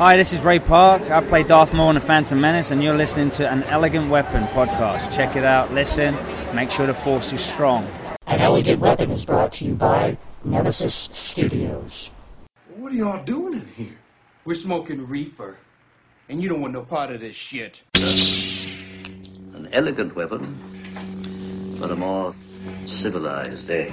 Hi, this is Ray Park. I play Darth Maul in The Phantom Menace, and you're listening to an Elegant Weapon podcast. Check it out, listen, make sure the force is strong. An Elegant Weapon is brought to you by Nemesis Studios. What are y'all doing in here? We're smoking reefer, and you don't want no part of this shit. An elegant weapon for a more civilized age.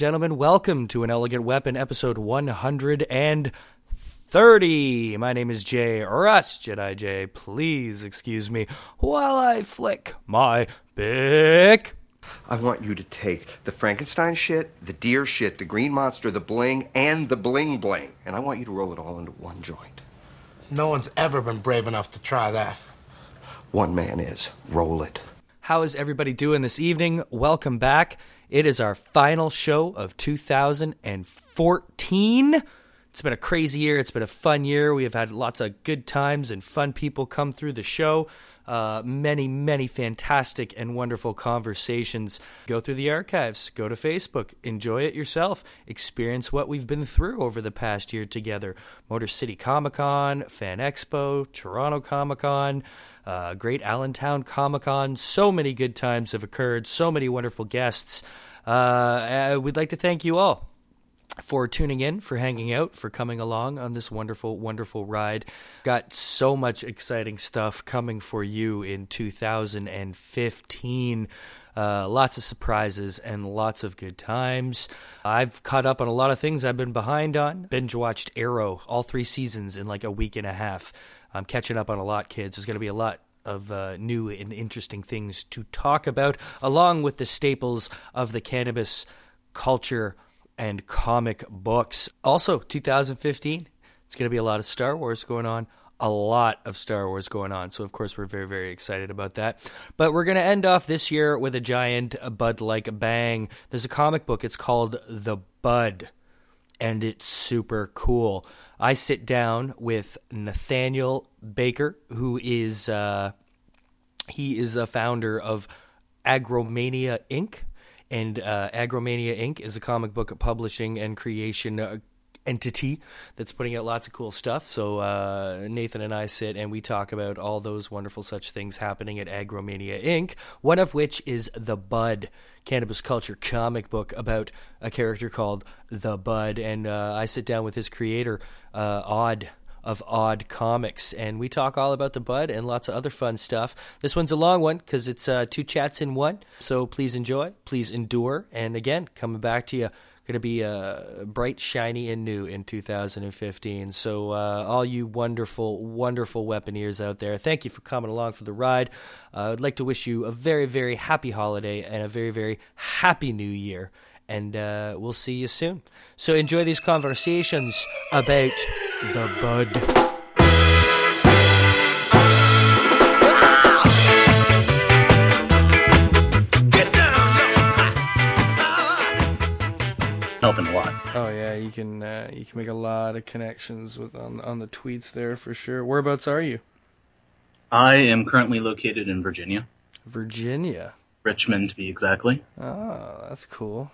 Gentlemen, welcome to an Elegant Weapon episode 130. My name is Jay Russ, Jedi J. Please excuse me while I flick my Bic. I want you to take the Frankenstein shit, the deer shit, the green monster, the bling, and the bling bling, and I want you to roll it all into one joint. No one's ever been brave enough to try that. One man is. Roll it. How is everybody doing this evening? Welcome back. It is our final show of 2014. It's been a crazy year. It's been a fun year. We have had lots of good times and fun people come through the show. Uh, many, many fantastic and wonderful conversations. Go through the archives, go to Facebook, enjoy it yourself, experience what we've been through over the past year together. Motor City Comic Con, Fan Expo, Toronto Comic Con, uh, Great Allentown Comic Con. So many good times have occurred, so many wonderful guests. Uh, we'd like to thank you all for tuning in, for hanging out, for coming along on this wonderful, wonderful ride. Got so much exciting stuff coming for you in 2015. Uh, lots of surprises and lots of good times. I've caught up on a lot of things I've been behind on. Binge watched Arrow, all three seasons in like a week and a half. I'm catching up on a lot, kids. There's going to be a lot of uh, new and interesting things to talk about, along with the staples of the cannabis culture and comic books. Also, 2015, it's going to be a lot of Star Wars going on. A lot of Star Wars going on. So, of course, we're very, very excited about that. But we're going to end off this year with a giant Bud like bang. There's a comic book. It's called The Bud, and it's super cool. I sit down with Nathaniel Baker, who is uh, he is a founder of Agromania Inc. And uh, Agromania Inc. is a comic book publishing and creation uh, entity that's putting out lots of cool stuff. So uh, Nathan and I sit and we talk about all those wonderful such things happening at Agromania Inc. One of which is the Bud cannabis culture comic book about a character called the Bud, and uh, I sit down with his creator, uh, Odd of Odd Comics, and we talk all about the Bud and lots of other fun stuff. This one's a long one because it's uh, two chats in one, so please enjoy, please endure, and again, coming back to you. Going to be uh, bright, shiny, and new in 2015. So, uh, all you wonderful, wonderful weaponeers out there, thank you for coming along for the ride. Uh, I'd like to wish you a very, very happy holiday and a very, very happy new year. And uh, we'll see you soon. So, enjoy these conversations about the bud. helping a lot. Oh yeah, you can uh, you can make a lot of connections with on on the tweets there for sure. Whereabouts are you? I am currently located in Virginia, Virginia. Richmond to be exactly. Oh, that's cool.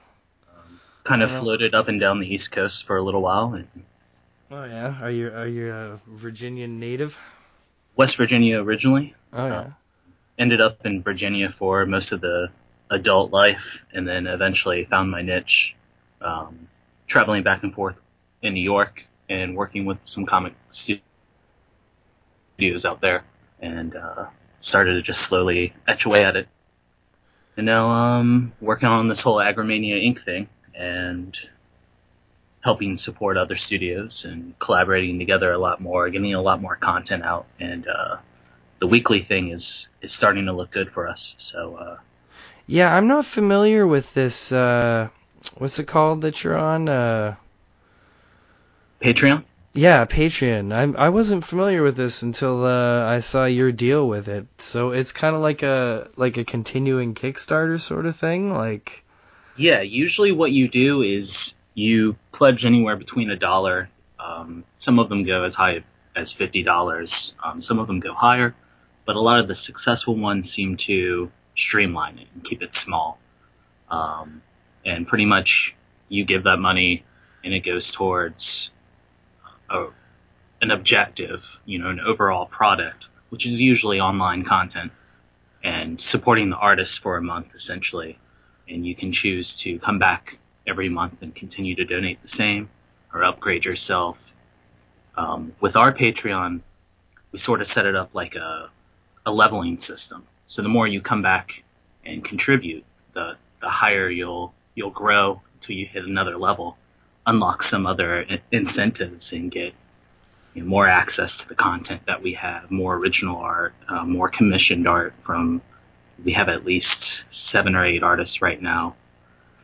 Kind of floated up and down the East Coast for a little while. And Oh yeah, are you are you a Virginian native? West Virginia originally. Oh yeah. Ended up in Virginia for most of the adult life, and then eventually found my niche, um, traveling back and forth in New York and working with some comic studios out there, and uh, started to just slowly etch away at it. And now I'm working on this whole Agromania Inc. thing, and helping support other studios and collaborating together a lot more, getting a lot more content out, and uh, the weekly thing is is starting to look good for us. So uh, Yeah, I'm not familiar with this. Uh, what's it called that you're on? Uh, Patreon. yeah, Patreon. I I wasn't familiar with this until uh, I saw your deal with it. So it's kind of like a like a continuing Kickstarter sort of thing. Like, Yeah, usually what you do is you pledge anywhere between a dollar. Um, some of them go as high as fifty dollars. Um, some of them go higher, but a lot of the successful ones seem to streamline it and keep it small. Um, and pretty much you give that money, and it goes towards a, an objective, you know, an overall product, which is usually online content and supporting the artist for a month essentially. And you can choose to come back every month and continue to donate the same or upgrade yourself. Um, with our Patreon, we sort of set it up like a, a leveling system. So the more you come back and contribute, the, the higher you'll, you'll grow until you hit another level, unlock some other in- incentives and get you know, more access to the content that we have, more original art, uh, more commissioned art from, we have at least seven or eight artists right now.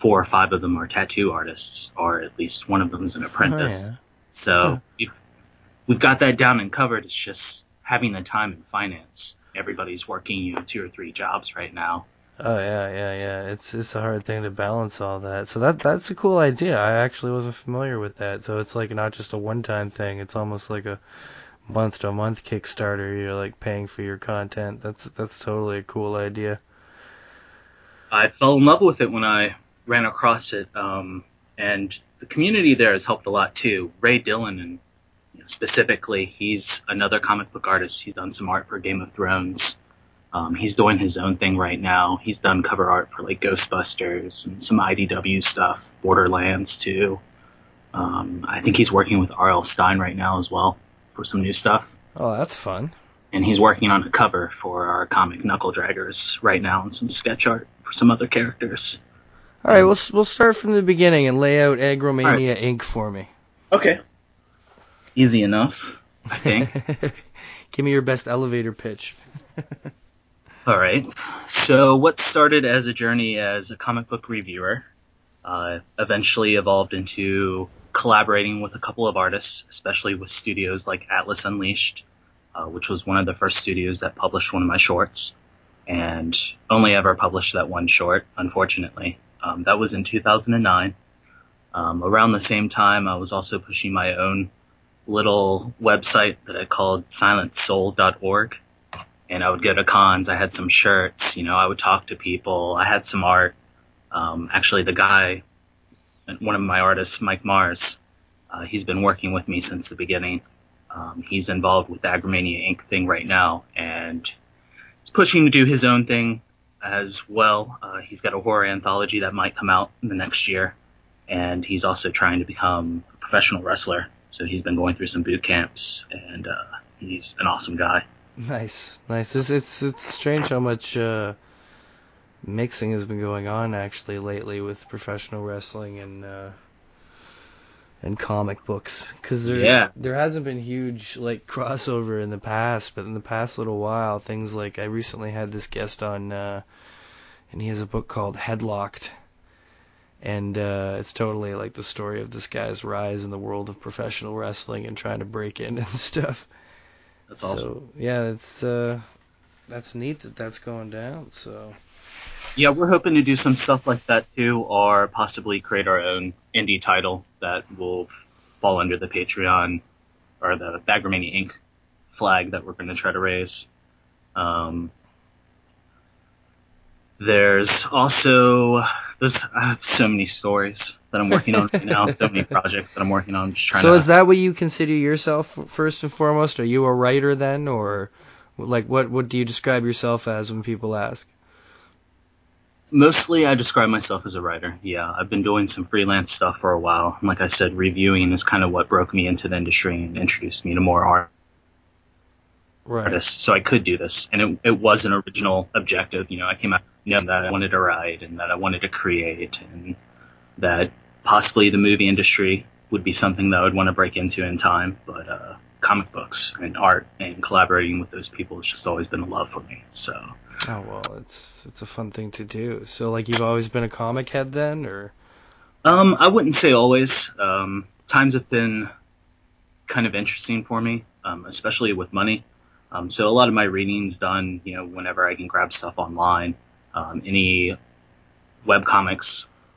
Four or five of them are tattoo artists, or at least one of them is an apprentice. oh yeah. So we've, we've got that down and covered. It's just having the time and finance. Everybody's working, you know, two or three jobs right now. Oh yeah, yeah, yeah. It's it's a hard thing to balance all that. So that that's a cool idea. I actually wasn't familiar with that. So it's like not just a one-time thing. It's almost like a month-to-month Kickstarter. You're like paying for your content. That's that's totally a cool idea. I fell in love with it when I ran across it, um, and the community there has helped a lot too. Ray Dillon, and you know, specifically, he's another comic book artist. He's done some art for Game of Thrones. Um, he's doing his own thing right now. He's done cover art for like Ghostbusters and some IDW stuff, Borderlands too. Um, I think he's working with R.L. Stine right now as well for some new stuff. Oh, that's fun. And he's working on a cover for our comic Knuckle Draggers right now and some sketch art for some other characters. All right, we'll we'll start from the beginning and lay out Agromania Inc. for me. Okay. Easy enough, I think. Give me your best elevator pitch. All right. So, what started as a journey as a comic book reviewer uh, eventually evolved into collaborating with a couple of artists, especially with studios like Atlas Unleashed, uh, which was one of the first studios that published one of my shorts, and only ever published that one short, unfortunately. Um, that was in 2009. Um, around the same time, I was also pushing my own little website that I called silentsoul.org and I would go to cons. I had some shirts, you know, I would talk to people. I had some art. Um, actually, the guy, one of my artists, Mike Mars, uh, he's been working with me since the beginning. Um, he's involved with the Agromania Inc. thing right now, and he's pushing to do his own thing as well. Uh, he's got a horror anthology that might come out in the next year, and he's also trying to become a professional wrestler. So he's been going through some boot camps, and uh, he's an awesome guy. Nice, nice. It's it's, it's strange how much uh, mixing has been going on actually lately with professional wrestling and uh, and comic books because there Yeah. there hasn't been huge like crossover in the past, but in the past little while, things like I recently had this guest on, uh, and he has a book called Headlocked. And uh, it's totally like the story of this guy's rise in the world of professional wrestling and trying to break in and stuff. That's awesome. So yeah, it's uh, that's neat that that's going down. So Yeah, we're hoping to do some stuff like that too, or possibly create our own indie title that will fall under the Patreon or the Agromania Inc. flag that we're going to try to raise. Um, there's also there's I have so many stories that I'm working on right now, so many projects that I'm working on. Just trying so to is that what you consider yourself first and foremost? Are you a writer then, or like what what do you describe yourself as when people ask? Mostly, I describe myself as a writer. Yeah, I've been doing some freelance stuff for a while. And like I said, reviewing is kind of what broke me into the industry and introduced me to more art. Right. artists, so I could do this. And it, it was an original objective. You know, I came out knowing that I wanted to write and that I wanted to create and that possibly the movie industry would be something that I would want to break into in time. But uh, comic books and art and collaborating with those people has just always been a love for me. So Oh well, it's it's a fun thing to do. So like you've always been a comic head then, or Um, I wouldn't say always. Um, times have been kind of interesting for me, um, especially with money. Um, so a lot of my reading's done, you know, whenever I can grab stuff online. Um, any web comics,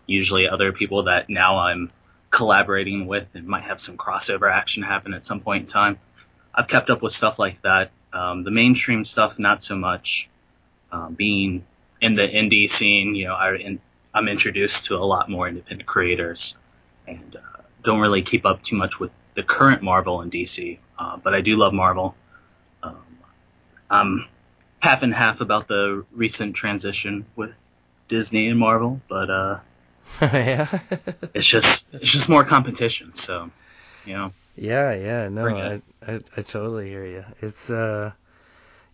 usually other people that now I'm collaborating with and might have some crossover action happen at some point in time. I've kept up with stuff like that. Um, the mainstream stuff, not so much. Um, being in the indie scene, you know, I, in, I'm introduced to a lot more independent creators and uh, don't really keep up too much with the current Marvel and DC. Uh, but I do love Marvel. Um, I'm half and half about the recent transition with Disney and Marvel, but uh, yeah, it's just it's just more competition. So, you know, yeah, yeah. No, I. I I totally hear you. It's uh,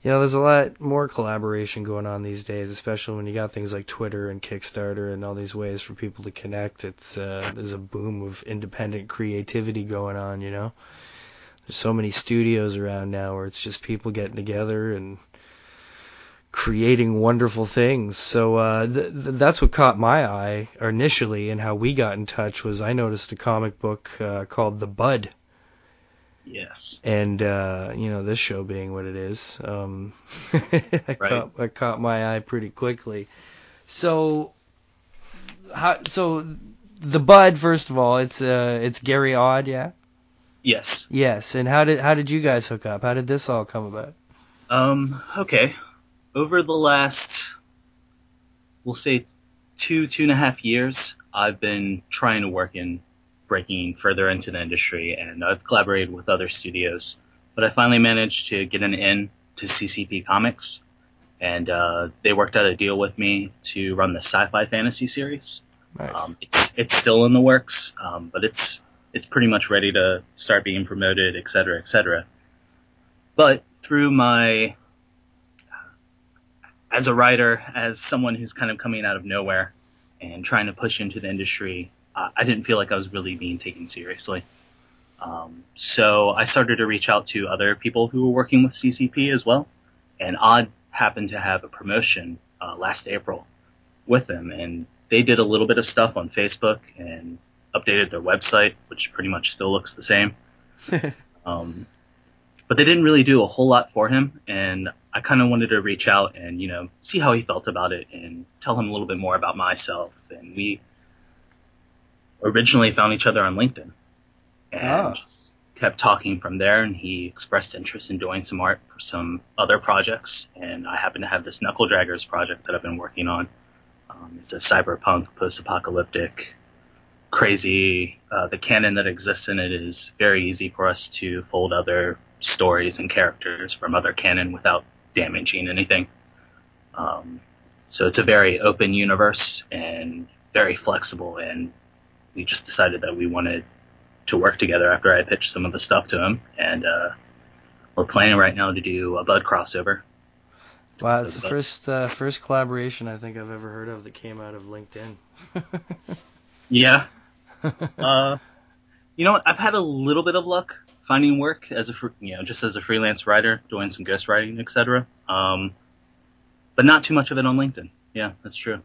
you know, there's a lot more collaboration going on these days, especially when you got things like Twitter and Kickstarter and all these ways for people to connect. It's uh, there's a boom of independent creativity going on. You know, there's so many studios around now where it's just people getting together and creating wonderful things. So uh, th- th- that's what caught my eye initially, and how we got in touch was I noticed a comic book uh, called The Bud, yes, and uh, you know this show being what it is, um, it, caught, it caught my eye pretty quickly. So, how, so the Bud, first of all, it's uh, it's Gary Odd, yeah, yes. yes. And how did how did you guys hook up? How did this all come about? Um, okay. Over the last, we'll say, two, two and a half years, I've been trying to work in breaking further into the industry, and I've collaborated with other studios. But I finally managed to get an in to CCP Comics, and uh, they worked out a deal with me to run the sci-fi fantasy series. Nice. Um, it's, it's still in the works, um, but it's it's pretty much ready to start being promoted, et cetera, et cetera. But through my as a writer, as someone who's kind of coming out of nowhere and trying to push into the industry, uh, I didn't feel like I was really being taken seriously. Um, so I started to reach out to other people who were working with CCP as well, and Odd happened to have a promotion uh, last April with them, and they did a little bit of stuff on Facebook and updated their website, which pretty much still looks the same. um, but they didn't really do a whole lot for him, and I kind of wanted to reach out and you know see how he felt about it and tell him a little bit more about myself. And we originally found each other on LinkedIn and just kept talking from there. And he expressed interest in doing some art for some other projects, and I happen to have this Knuckle Draggers project that I've been working on. Um, it's a cyberpunk, post-apocalyptic, crazy. Uh, the canon that exists in it is very easy for us to fold other stories and characters from other canon without damaging anything. Um, so it's a very open universe and very flexible, and we just decided that we wanted to work together after I pitched some of the stuff to him, and uh, we're planning right now to do a Bud crossover. Wow, it's the first uh, first collaboration I think I've ever heard of that came out of LinkedIn. Yeah. uh, you know what? I've had a little bit of luck finding work as a you know just as a freelance writer, doing some ghostwriting, etc. Um, but not too much of it on LinkedIn. Yeah, that's true.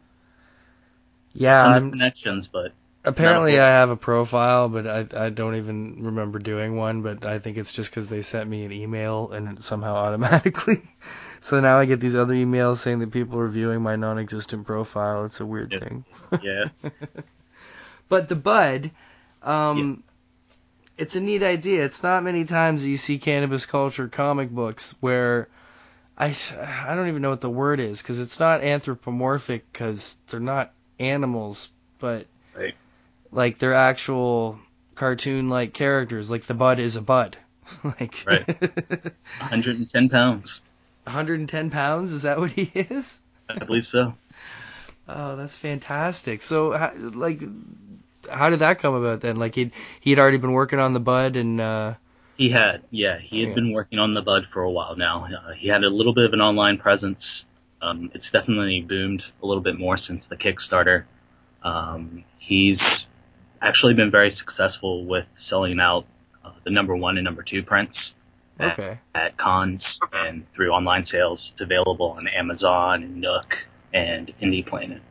yeah, Some I'm, connections, but apparently I have a profile, but I I don't even remember doing one. But I think it's just because they sent me an email and it somehow automatically. so now I get these other emails saying that people are viewing my non-existent profile. It's a weird thing. yeah. But the bud, um, it's a neat idea. It's not many times that you see cannabis culture comic books where I, I don't even know what the word is because it's not anthropomorphic because they're not animals, but Right. Like they're actual cartoon like characters. Like the bud is a bud. like Right. 110 pounds. 110 pounds. Is that what he is? I believe so. Oh, that's fantastic. So, like, how did that come about then? Like, he'd he'd already been working on the bud, and uh, He had, yeah, he had Yeah. been working on the Bud for a while now. Uh, he had a little bit of an online presence. Um, it's definitely boomed a little bit more since the Kickstarter. Um, he's actually been very successful with selling out uh, the number one and number two prints at, okay, at cons and through online sales. It's available on Amazon and Nook and Indie Planet.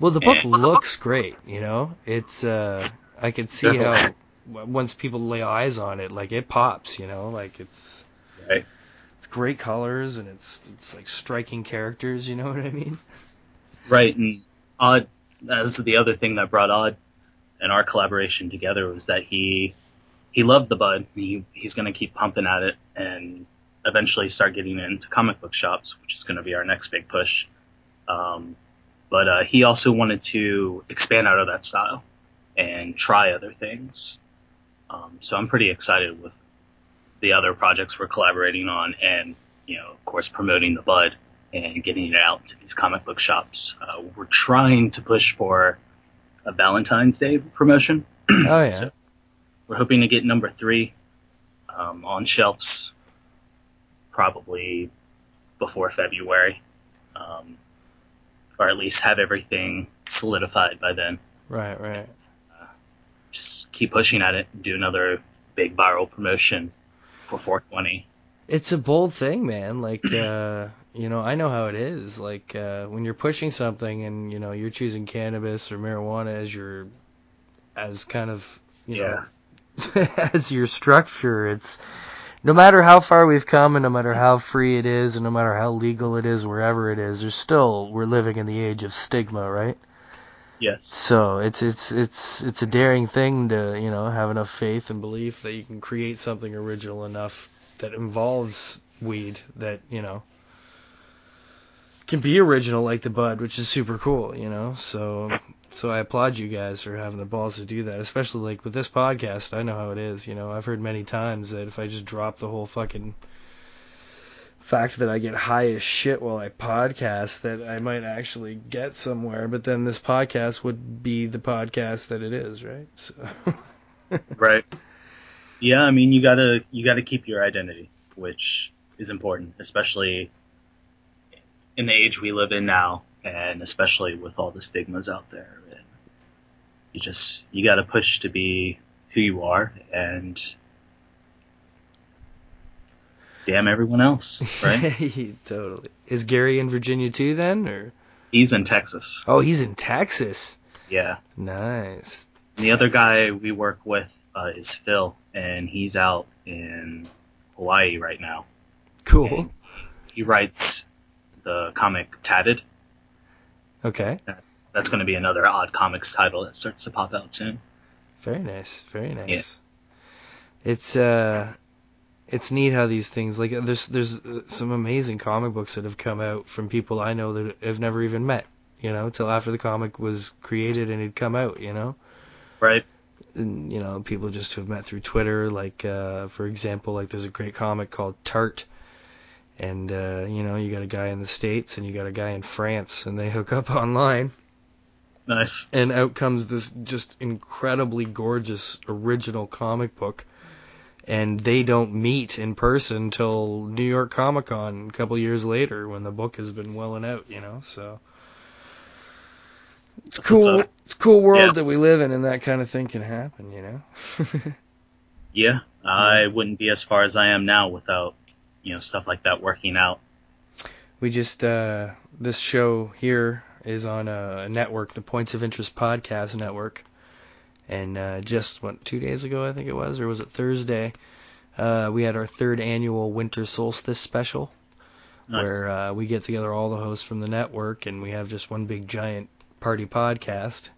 well, the book And- looks great. You know, it's uh, I can see how Definitely. once people lay eyes on it, like it pops. You know, like it's Right. it's great colors and it's it's like striking characters. You know what I mean? Right, and Odd, that was the other thing that brought Odd and our collaboration together was that he he loved the bud. He he's going to keep pumping at it and eventually start getting it into comic book shops, which is going to be our next big push. Um, but uh, he also wanted to expand out of that style and try other things. Um, so I'm pretty excited with the other projects we're collaborating on, and you know, of course, promoting the bud and getting it out to these comic book shops. Uh, we're trying to push for a Valentine's Day promotion. oh yeah. We're hoping to get number three um, on shelves probably before February, um, or at least have everything solidified by then. Right, right. Just keep pushing at it. Do another big viral promotion for 420. It's a bold thing, man. Like, uh, you know, I know how it is. Like, uh, when you're pushing something and, you know, you're choosing cannabis or marijuana as your, as kind of, you know, as your structure, it's, no matter how far we've come and no matter how free it is and no matter how legal it is wherever it is, there's still, we're living in the age of stigma, right? Yes. So it's it's it's it's a daring thing to you know have enough faith and belief that you can create something original enough that involves weed that you know can be original like the bud, which is super cool. You know, so so I applaud you guys for having the balls to do that, especially like with this podcast. I know how it is. You know, I've heard many times that if I just drop the whole fucking fact that I get high as shit while I podcast that I might actually get somewhere, but then this podcast would be the podcast that it is, right? So right. Yeah, I mean you gotta you gotta keep your identity, which is important, especially in the age we live in now, and especially with all the stigmas out there. And you just you gotta push to be who you are, and damn everyone else, right? totally. Is Gary in Virginia too then or He's in Texas. Oh, he's in Texas. Yeah. Nice. And the other guy we work with uh, is Phil, and he's out in Hawaii right now. Cool. He writes the comic Tatted. Okay. That's going to be another odd comics title that starts to pop out soon. Very nice. Very nice. Yeah. It's uh it's neat how these things like there's there's uh, some amazing comic books that have come out from people I know that have never even met, you know, till after the comic was created and had come out, you know. Right. And you know, people just who have met through Twitter like uh for example, like there's a great comic called Tart and uh you know, you got a guy in the states and you got a guy in France and they hook up online Nice. and out comes this just incredibly gorgeous original comic book and they don't meet in person till New York Comic Con a couple years later when the book has been welling out, you know. So it's cool. It's a cool world Yeah. that we live in, and that kind of thing can happen, you know. Yeah, I wouldn't be as far as I am now without, you know, stuff like that working out. we just uh, this show here is on a network, the Points of Interest Podcast Network, and uh, just what two days ago I think it was, or was it Thursday? Uh, we had our third annual Winter Solstice special, Nice. where uh, we get together all the hosts from the network, and we have just one big giant party podcast.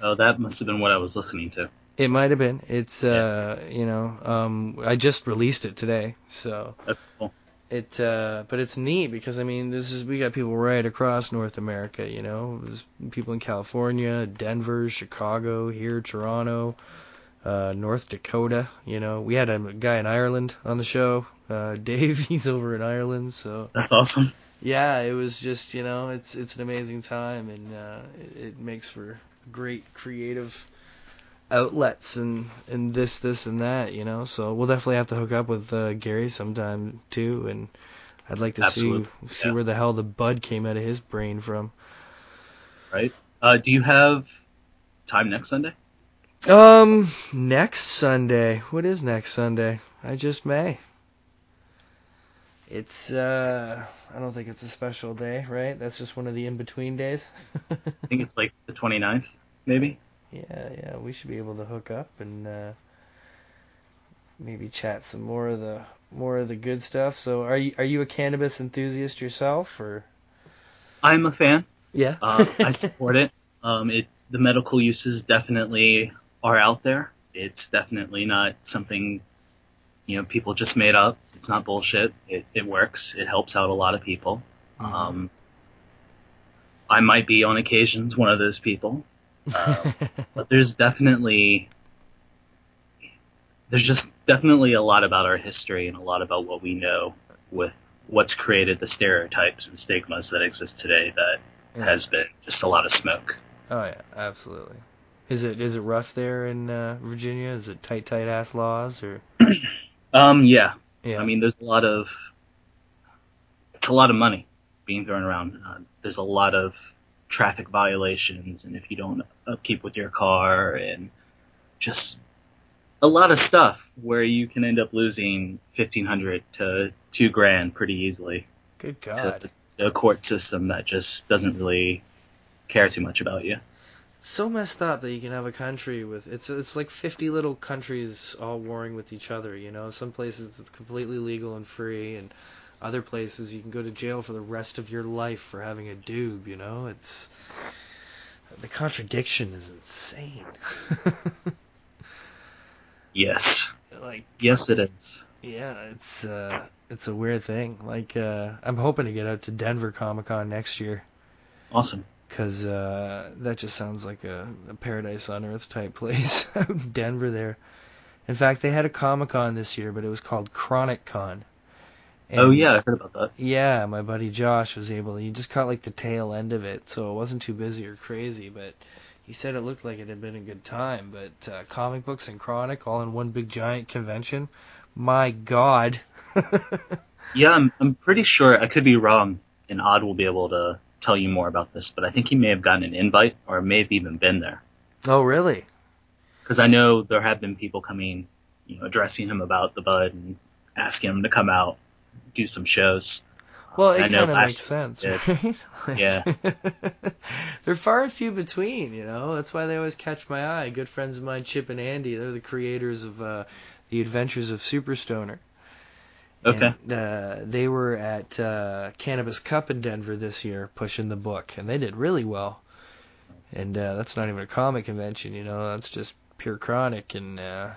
Oh, that must have been what I was listening to. It might have been. It's uh, you know, um, I just released it today, so That's cool. it. Uh, but it's neat because I mean, this is we got people right across North America. You know, there's people in California, Denver, Chicago, here, Toronto, uh, North Dakota. You know, we had a guy in Ireland on the show. Uh, Dave, he's over in Ireland, so That's awesome. yeah, it was just you know it's it's an amazing time and uh, it, it makes for great creative outlets and and this this and that you know so we'll definitely have to hook up with uh, Gary sometime too and I'd like to Absolutely, see see yeah. where the hell the bud came out of his brain from. Right? Uh, do you have time next Sunday? Um, next Sunday. What is next Sunday? I just may. It's uh, I don't think it's a special day, right? That's just one of the in between days. I think it's like the 29th, maybe. Yeah, yeah, we should be able to hook up and uh, maybe chat some more of the more of the good stuff. So, are you are you a cannabis enthusiast yourself, or? I'm a fan. Yeah. Uh, I support it. Um, it the medical uses definitely are out there. It's definitely not something you know people just made up. It's not bullshit. It it works. It helps out a lot of people. Um, I might be on occasions one of those people, um, but there's definitely there's just definitely a lot about our history and a lot about what we know with what's created the stereotypes and stigmas that exist today that Yeah. has been just a lot of smoke. Oh yeah, absolutely. Is it is it rough there in uh, Virginia? Is it tight tight ass laws or? Um, yeah. Yeah. I mean, there's a lot of it's a lot of money being thrown around. Uh, there's a lot of traffic violations, and if you don't upkeep with your car, and just a lot of stuff where you can end up losing fifteen hundred to two grand pretty easily. Good God. A court system that just doesn't really care too much about you. so messed up that you can have a country with it's it's like 50 little countries all warring with each other you know some places it's completely legal and free and other places you can go to jail for the rest of your life for having a doob you know it's the contradiction is insane Yes. like Yes, it is. yeah it's uh it's a weird thing like uh i'm hoping to get out to denver comic-con next year Awesome. because uh, that just sounds like a, a paradise on earth type place Denver there. In fact, they had a Comic Con this year, but it was called Chronic Con. Oh yeah, I heard about that. Yeah, my buddy Josh was able. He just caught like the tail end of it, so it wasn't too busy or crazy. But he said it looked like it had been a good time. But uh, comic books and Chronic all in one big giant convention. My God. Yeah, I'm I'm pretty sure I could be wrong, and Odd will be able to tell you more about this. But I think he may have gotten an invite, or may have even been there, Oh, really? because I know there have been people coming, you know, addressing him about the Bud and asking him to come out, do some shows. Well, it kind of makes sense, right? did. Yeah. they're far and few between, you know. That's why they always catch my eye. Good friends of mine, Chip and Andy, they're the creators of uh, the Adventures of Super Stoner. Okay. And, uh, they were at uh, Cannabis Cup in Denver this year, pushing the book, and they did really well. And uh, that's not even a comic convention, you know. That's just pure chronic, and uh,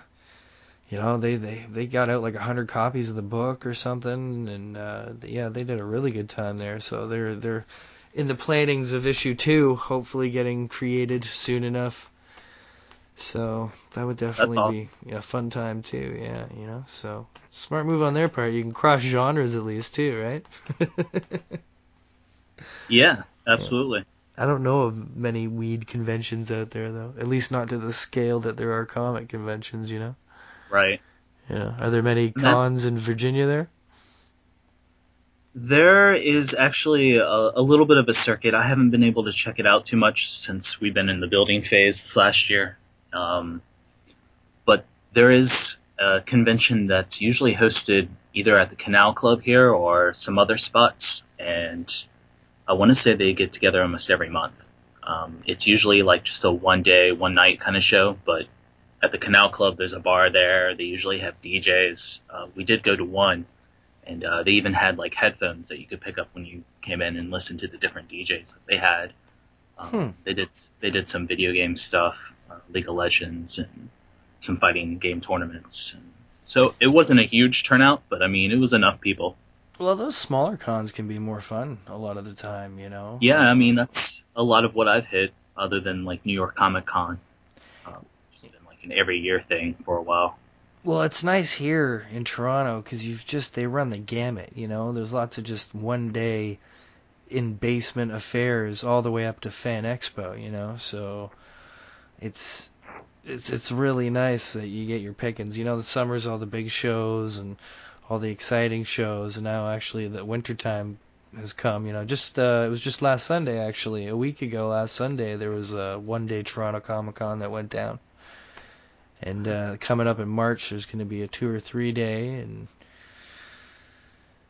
you know they they they got out like a hundred copies of the book or something, and uh, yeah, they did a really good time there. So they're they're in the plannings of issue two, hopefully getting created soon enough. So that would definitely be a fun time too. Yeah, you know. So smart move on their part. You can cross genres at least too, right? Yeah, absolutely. I don't know of many weed conventions out there though. At least not to the scale that there are comic conventions. You know. Right. Yeah. Are there many cons in Virginia there? There is actually a, a little bit of a circuit. I haven't been able to check it out too much since we've been in the building phase this last year. Um, but there is a convention that's usually hosted either at the Canal Club here or some other spots, and I want to say they get together almost every month. Um, it's usually like just a one day, one night kind of show, but at the Canal Club there's a bar there. They usually have DJs. Uh, we did go to one and uh, they even had like headphones that you could pick up when you came in and listen to the different DJs that they had. Um, Hmm. They did they did some video game stuff, uh, League of Legends, and some fighting game tournaments. And so it wasn't a huge turnout, but I mean it was enough people. Well, those smaller cons can be more fun a lot of the time. You know. Yeah, I mean that's a lot of what I've hit, other than like New York Comic Con. Um, it's been like an every year thing for a while. Well, it's nice here in Toronto because you've just they run the gamut. You know, there's lots of just one day in basement affairs all the way up to Fan Expo, you know. So it's it's it's really nice that you get your pickings. You know, the summer's all the big shows and all the exciting shows, and now actually the wintertime has come. You know, just uh, it was just last Sunday actually, a week ago last Sunday there was a one day Toronto Comic Con that went down, and uh, coming up in March there's going to be a two or three day, and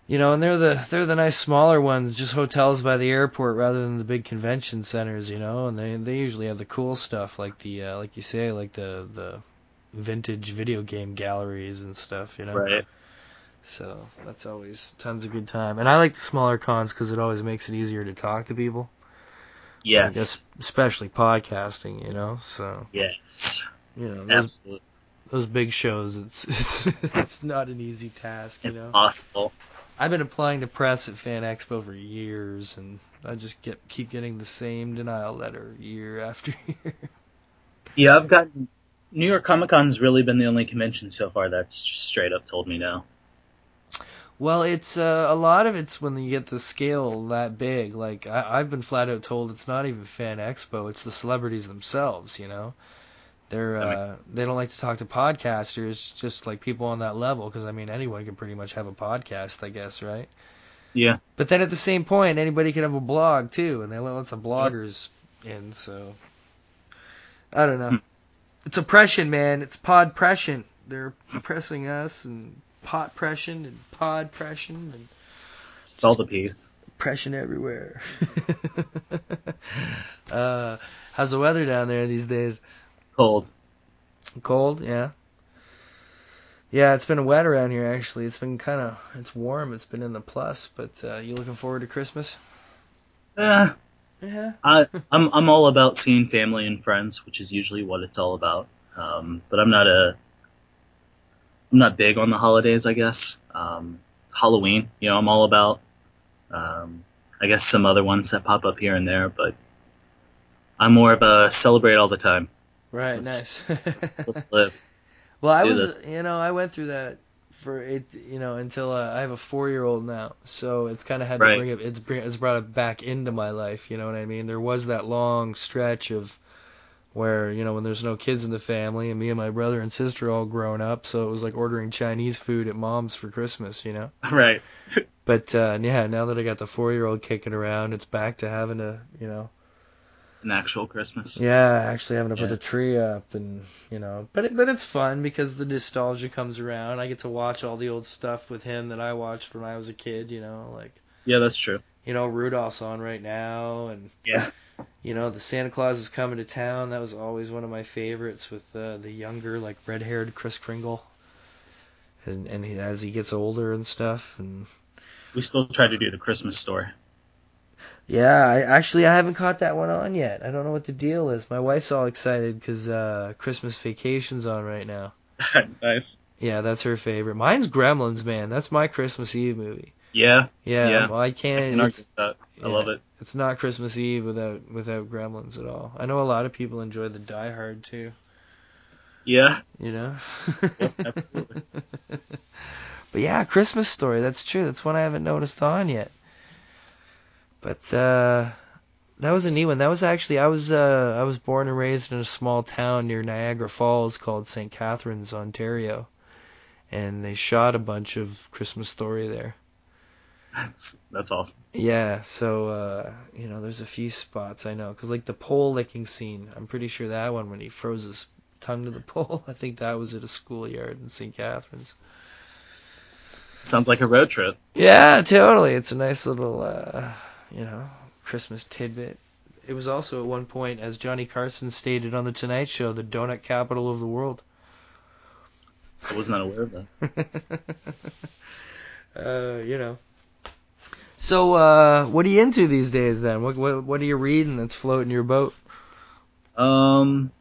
you know, and they're the they're the nice smaller ones, just hotels by the airport rather than the big convention centers, you know, and they they usually have the cool stuff like the uh, like you say like the the vintage video game galleries and stuff, you know. Right. So that's always tons of good time, and I like the smaller cons because it always makes it easier to talk to people. Yeah. I guess especially podcasting, you know. So Yeah. You know those Absolutely. those big shows, it's it's it's not an easy task, you know. Possible. I've been applying to press at Fan Expo for years, and I just get keep getting the same denial letter year after year. Yeah, I've gotten New York Comic Con's really been the only convention so far that's straight up told me no. Well, it's uh, a lot of it's when you get the scale that big. Like I, I've been flat out told it's not even Fan Expo; it's the celebrities themselves. You know, they're uh, they don't like to talk to podcasters, just like people on that level. Because I mean, anyone can pretty much have a podcast, I guess, right? Yeah. But then at the same point, anybody can have a blog too, and they let lots of bloggers in. So I don't know. It's oppression, man. It's pod pression. They're oppressing us, and pot pression, and pod pression, and It's all the piece. oppression everywhere. uh, how's the weather down there these days? Cold. Cold, yeah. Yeah, it's been wet around here actually. It's been kind of it's warm. It's been in the plus, but uh, you looking forward to Christmas? Uh, Yeah. I, I'm I'm all about seeing family and friends, which is usually what it's all about. Um, but I'm not a I'm not big on the holidays, I guess. Um, Halloween, you know, I'm all about. Um, I guess some other ones that pop up here and there, but I'm more of a celebrate all the time. Right, nice. Well, I Do was, you know, I went through that for it, you know, until uh, I have a four-year-old now, so it's kind of had to bring it. It's it's brought it back into my life. You know what I mean? There was that long stretch of where you know when there's no kids in the family, and me and my brother and sister all grown up, so it was like ordering Chinese food at mom's for Christmas. You know. Right. But uh, yeah, now that I got the four-year-old kicking around, it's back to having to, you know, An actual Christmas. yeah, actually having to put a tree up and you know, but it, but it's fun because the nostalgia comes around. I get to watch all the old stuff with him that I watched when I was a kid. You know, like Yeah, that's true. you know Rudolph's on right now, and Yeah. you know the Santa Claus is coming to town. That was always one of my favorites with uh, the younger like red-haired Kris Kringle, and and he, as he gets older and stuff and. We still try to do the Christmas story. Yeah, I actually I haven't caught that one on yet. I don't know what the deal is. My wife's all excited because uh, Christmas Vacation's on right now. nice. Yeah, that's her favorite. Mine's Gremlins, man. That's my Christmas Eve movie. Yeah. Yeah, Yeah. well, I can't. can argue that. I yeah, love it. It's not Christmas Eve without without Gremlins at all. I know a lot of people enjoy the Die Hard too. Yeah. You know. Absolutely. But yeah, Christmas Story. That's true. That's one I haven't noticed on yet. But uh, that was a neat one. That was actually I was uh, I was born and raised in a small town near Niagara Falls called St. Catharines, Ontario, and they shot a bunch of Christmas Story there. That's awesome. Yeah, so uh, you know, there's a few spots I know because like the pole licking scene. I'm pretty sure that one when he froze his tongue to the pole. I think that was at a schoolyard in St. Catharines. Sounds like a road trip. Yeah, totally. It's a nice little, uh, you know, Christmas tidbit. It was also at one point, as Johnny Carson stated on the Tonight Show, the donut capital of the world. I was not aware of that. uh, you know. So, uh, what are you into these days then? What what what are you reading that's floating your boat? Um,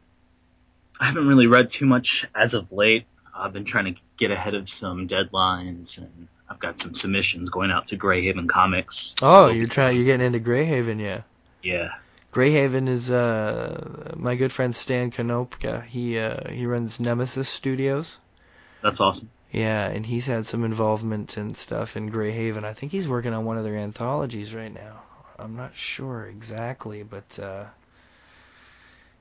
I haven't really read too much as of late. I've been trying to get ahead of some deadlines, and I've got some submissions going out to Greyhaven Comics. Oh, you're trying you're getting into Greyhaven, yeah. Yeah. Greyhaven is uh my good friend Stan Konopka. He uh he runs Nemesis Studios. That's awesome. Yeah, and he's had some involvement and stuff in Greyhaven. I think he's working on one of their anthologies right now. I'm not sure exactly, but uh,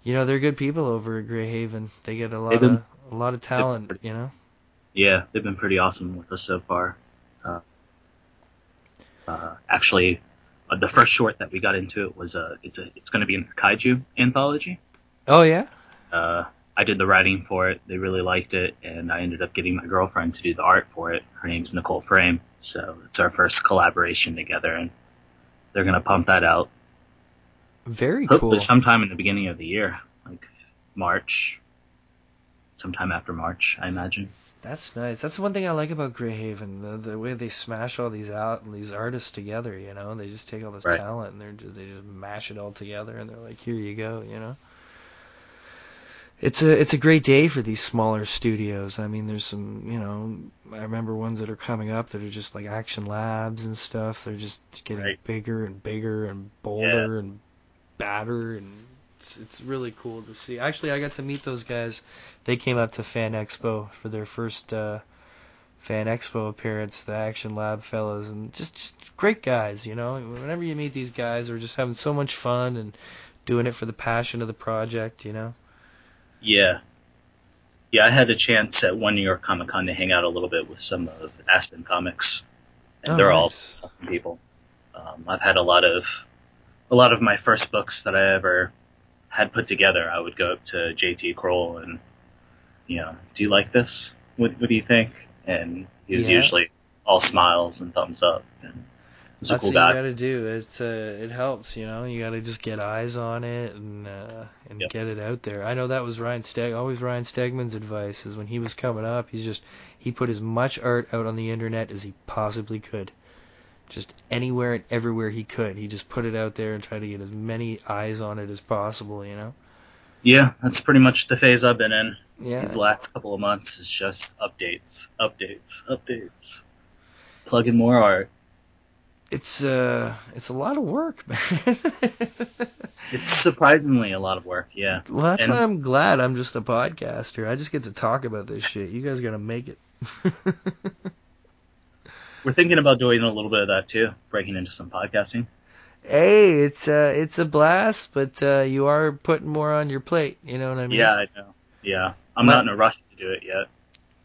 you know they're good people over at Greyhaven. They get a lot been- of a lot of talent. You know. Yeah, they've been pretty awesome with us so far. Uh, actually, uh, the first short that we got into it was uh, it's a it's going to be in the kaiju anthology. Oh yeah. Uh, I did the writing for it. They really liked it, and I ended up getting my girlfriend to do the art for it. Her name's Nicole Frame, so it's our first collaboration together, and they're going to pump that out Very hopefully cool. sometime in the beginning of the year, like March, sometime after March, I imagine. That's nice. That's one thing I like about Grayhaven, the, the way they smash all these out and these artists together. You know, they just take all this Right. talent and they're just, they just mash it all together and they're like, here you go. You know. It's a it's a great day for these smaller studios. I mean, there's some you know I remember ones that are coming up that are just like Action Labs and stuff. They're just getting Right. bigger and bigger and bolder and badder and it's it's really cool to see. Actually, I got to meet those guys. They came up to Fan Expo for their first uh, Fan Expo appearance. The Action Lab fellas and just just great guys. You know, whenever you meet these guys, they're just having so much fun and doing it for the passion of the project. You know. Yeah. Yeah, I had a chance at one New York Comic Con to hang out a little bit with some of Aspen Comics, and Oh, they're nice. all awesome people. Um, I've had a lot of a lot of my first books that I ever had put together. I would go up to JT Krul and you know, do you like this? What, what do you think? And he was Yeah. usually all smiles and thumbs up. And That's cool what guy. you gotta do. It's uh, it helps, you know. You gotta just get eyes on it and uh, and Yep. get it out there. I know that was Ryan Steg. Always Ryan Stegman's advice is when he was coming up, he's just he put as much art out on the internet as he possibly could, just anywhere and everywhere he could. He just put it out there and tried to get as many eyes on it as possible, you know. Yeah, that's pretty much the phase I've been in. Yeah. These last couple of months is just updates, updates, updates. Plugging more art. It's uh, it's a lot of work, man. It's surprisingly a lot of work, yeah. Well, that's And- why I'm glad I'm just a podcaster. I just get to talk about this shit. You guys gotta make it. We're thinking about doing a little bit of that too, breaking into some podcasting. hey, it's uh, it's a blast, but uh, you are putting more on your plate. You know what I mean? Yeah, I know. Yeah. I'm My- not in a rush to do it yet.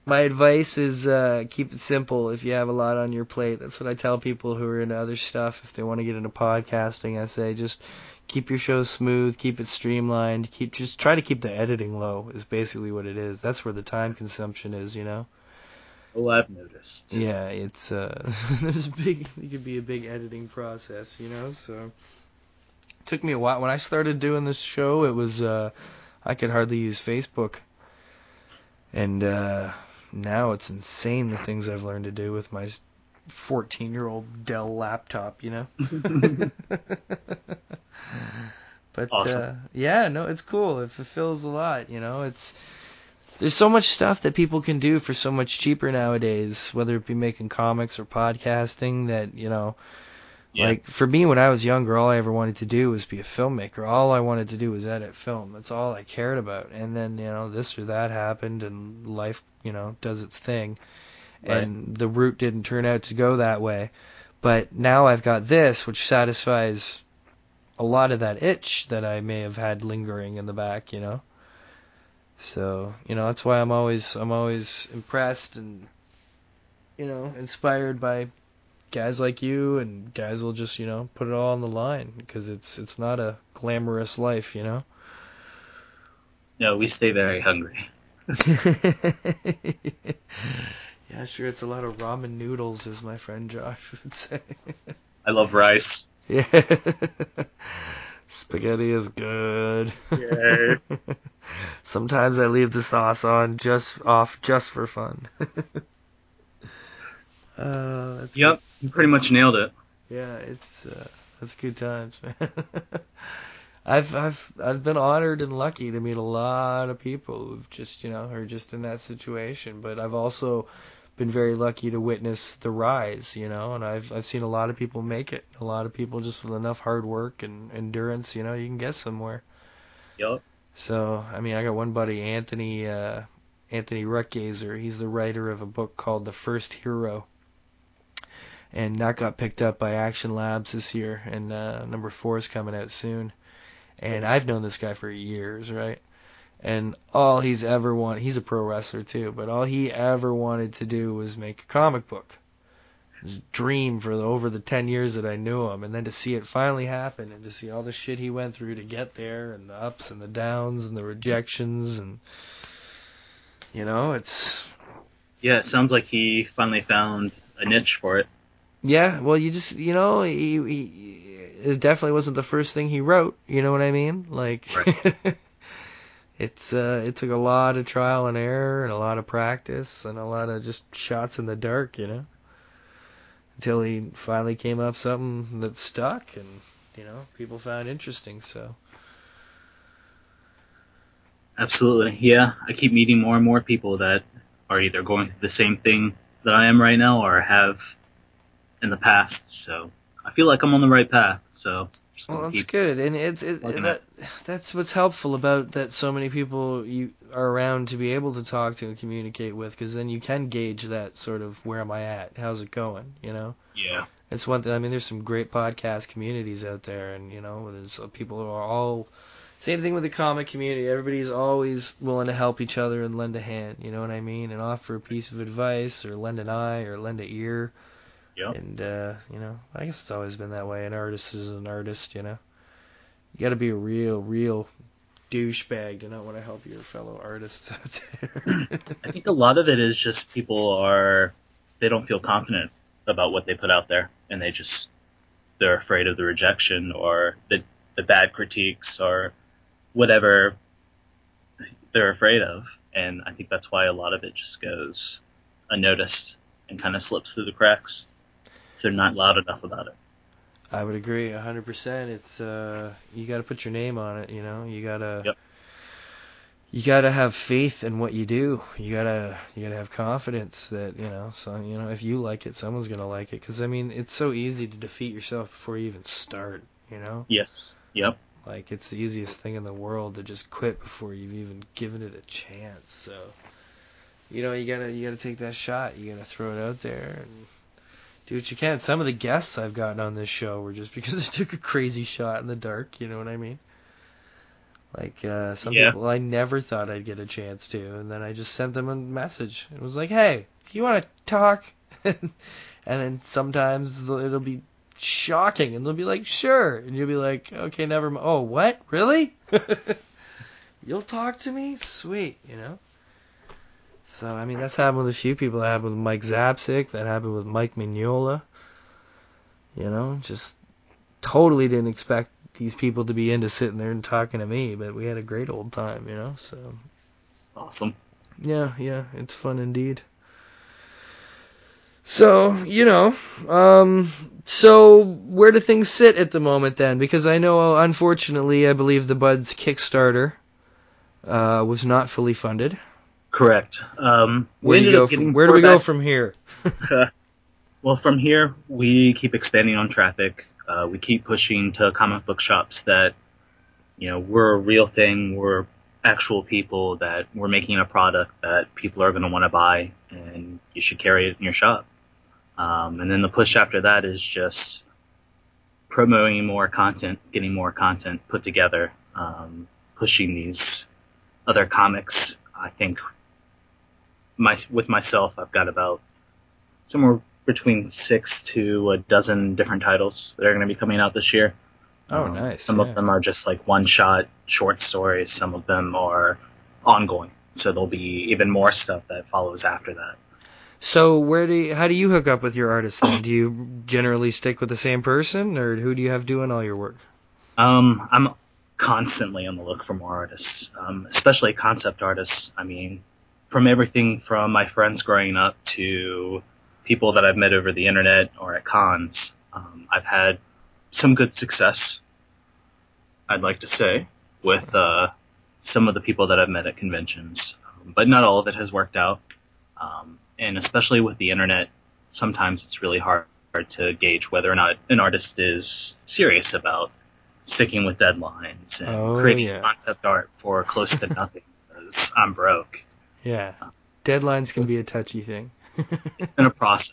My advice is uh, keep it simple. If you have a lot on your plate, that's what I tell people who are into other stuff. If they want to get into podcasting, I say just keep your show smooth, keep it streamlined, keep just try to keep the editing low. Is basically what it is. That's where the time consumption is. You know. Oh, I've noticed. Yeah, it's uh, there's a big, it could be a big editing process, you know. So took me a while when I started doing this show. It was uh, I could hardly use Facebook, and uh, now it's insane the things I've learned to do with my 14 year old Dell laptop, you know. but Awesome. uh, yeah, no, it's cool. It fulfills a lot, you know. It's there's so much stuff that people can do for so much cheaper nowadays, whether it be making comics or podcasting that, you know, Yeah. like for me when I was younger, all I ever wanted to do was be a filmmaker. All I wanted to do was edit film. That's all I cared about. And then, you know, this or that happened and life, you know, does its thing. Right. And the route didn't turn out to go that way. But now I've got this, which satisfies a lot of that itch that I may have had lingering in the back, you know. So, you know, that's why I'm always I'm always impressed and you know, inspired by guys like you and guys will just, you know, put it all on the line because it's it's not a glamorous life, you know. No, we stay very hungry. yeah, sure it's a lot of ramen noodles as my friend Josh would say. I love rice. Yeah. Spaghetti is good. Yeah. Sometimes I leave the sauce on just off just for fun. uh, that's Yep, you pretty much nailed it. Yeah, it's uh, that's good times, man. I've I've I've been honored and lucky to meet a lot of people who've just you know are just in that situation, but I've also been very lucky to witness the rise, you know, and I've I've seen a lot of people make it. A lot of people just with enough hard work and endurance, you know, you can get somewhere. Yep. So, I mean, I got one buddy, Anthony uh, Anthony Ruckgazer. He's the writer of a book called The First Hero, and that got picked up by Action Labs this year, and uh, number four is coming out soon. And I've known this guy for years, right? And all he's ever wanted, he's a pro wrestler too, but all he ever wanted to do was make a comic book. His dream for the, over the 10 years that I knew him, and then to see it finally happen, and to see all the shit he went through to get there, and the ups and the downs, and the rejections, and, you know, it's, Yeah, it sounds like he finally found a niche for it. Yeah, well, you just you know he, he it definitely wasn't the first thing he wrote. You know what I mean? Like, it's uh, it took a lot of trial and error and a lot of practice and a lot of just shots in the dark. You know, until he finally came up something that stuck and you know people found interesting. So Absolutely. Yeah, I keep meeting more and more people that are either going through the same thing that I am right now or have in the past. So I feel like I'm on the right path. So Well, that's keep good, and it's it, plugging that that's what's helpful about that. So many people you are around to be able to talk to and communicate with, because then you can gauge that sort of where am I at, how's it going, you know. Yeah. It's one thing. I mean, there's some great podcast communities out there, and you know, there's uh, people who are all same thing with the comic community. Everybody's always willing to help each other and lend a hand. You know what I mean? And offer a piece of advice, or lend an eye, or lend a ear. Yep. And uh, you know, I guess it's always been that way. An artist is an artist. You know, you got to be a real, real douchebag to not want to help your fellow artists out there. I think a lot of it is just people are they don't feel confident about what they put out there, and they just they're afraid of the rejection or the the bad critiques or whatever they're afraid of, and I think that's why a lot of it just goes unnoticed and kind of slips through the cracks. They're not loud enough about it. I would agree a hundred percent. It's uh, you got to put your name on it. You know, you gotta. Yep. You gotta have faith in what you do. You gotta you gotta have confidence that you know. So you know, if you like it, someone's gonna like it. Because I mean, it's so easy to defeat yourself before you even start. You know. Yes. Yep. Like it's the easiest thing in the world to just quit before you've even given it a chance. So, you know, you gotta you gotta take that shot. You gotta throw it out there and do what you can. Some of the guests I've gotten on this show were just because I took a crazy shot in the dark. You know what I mean? Like uh, some Yeah. people I never thought I'd get a chance to, and then I just sent them a message. It was like, "Hey, do you want to talk?" and then sometimes it'll be shocking, and they'll be like, "Sure," and you'll be like, "Okay, never mind." Oh, what? Really? You'll talk to me? Sweet, you know. So I mean, that's happened with a few people. That happened with Mike Zapcic. That happened with Mike Mignola. You know, just totally didn't expect these people to be into sitting there and talking to me, but we had a great old time, you know. So Awesome. yeah, yeah, it's fun indeed. So, you know, um, so where do things sit at the moment then? Because I know, unfortunately, I believe the Buds Kickstarter uh, was not fully funded. Correct. Um, we Where do, ended go from, where do we go from here? well, from here, we keep expanding on traffic. Uh, we keep pushing to comic book shops that, you know, we're a real thing. We're actual people that we're making a product that people are going to want to buy, and you should carry it in your shop. Um, and then the push after that is just promoting more content, getting more content put together, um, pushing these other comics. I think my with myself, I've got about somewhere between six to a dozen different titles that are going to be coming out this year. Oh, Um, nice. Some yeah. of them are just like one shot short stories. Some of them are ongoing. So there'll be even more stuff that follows after that. So where do you, how do you hook up with your artists then? Do you generally stick with the same person, or who do you have doing all your work? Um, I'm constantly on the look for more artists, um, especially concept artists. I mean, from everything from my friends growing up to people that I've met over the internet or at cons. Um, I've had some good success, I'd like to say, with uh, some of the people that I've met at conventions, um, but not all of it has worked out. Um, and especially with the internet, sometimes it's really hard to gauge whether or not an artist is serious about sticking with deadlines and Oh, creating yeah. concept art for close to nothing because I'm broke. Yeah, deadlines can be a touchy thing. in a process.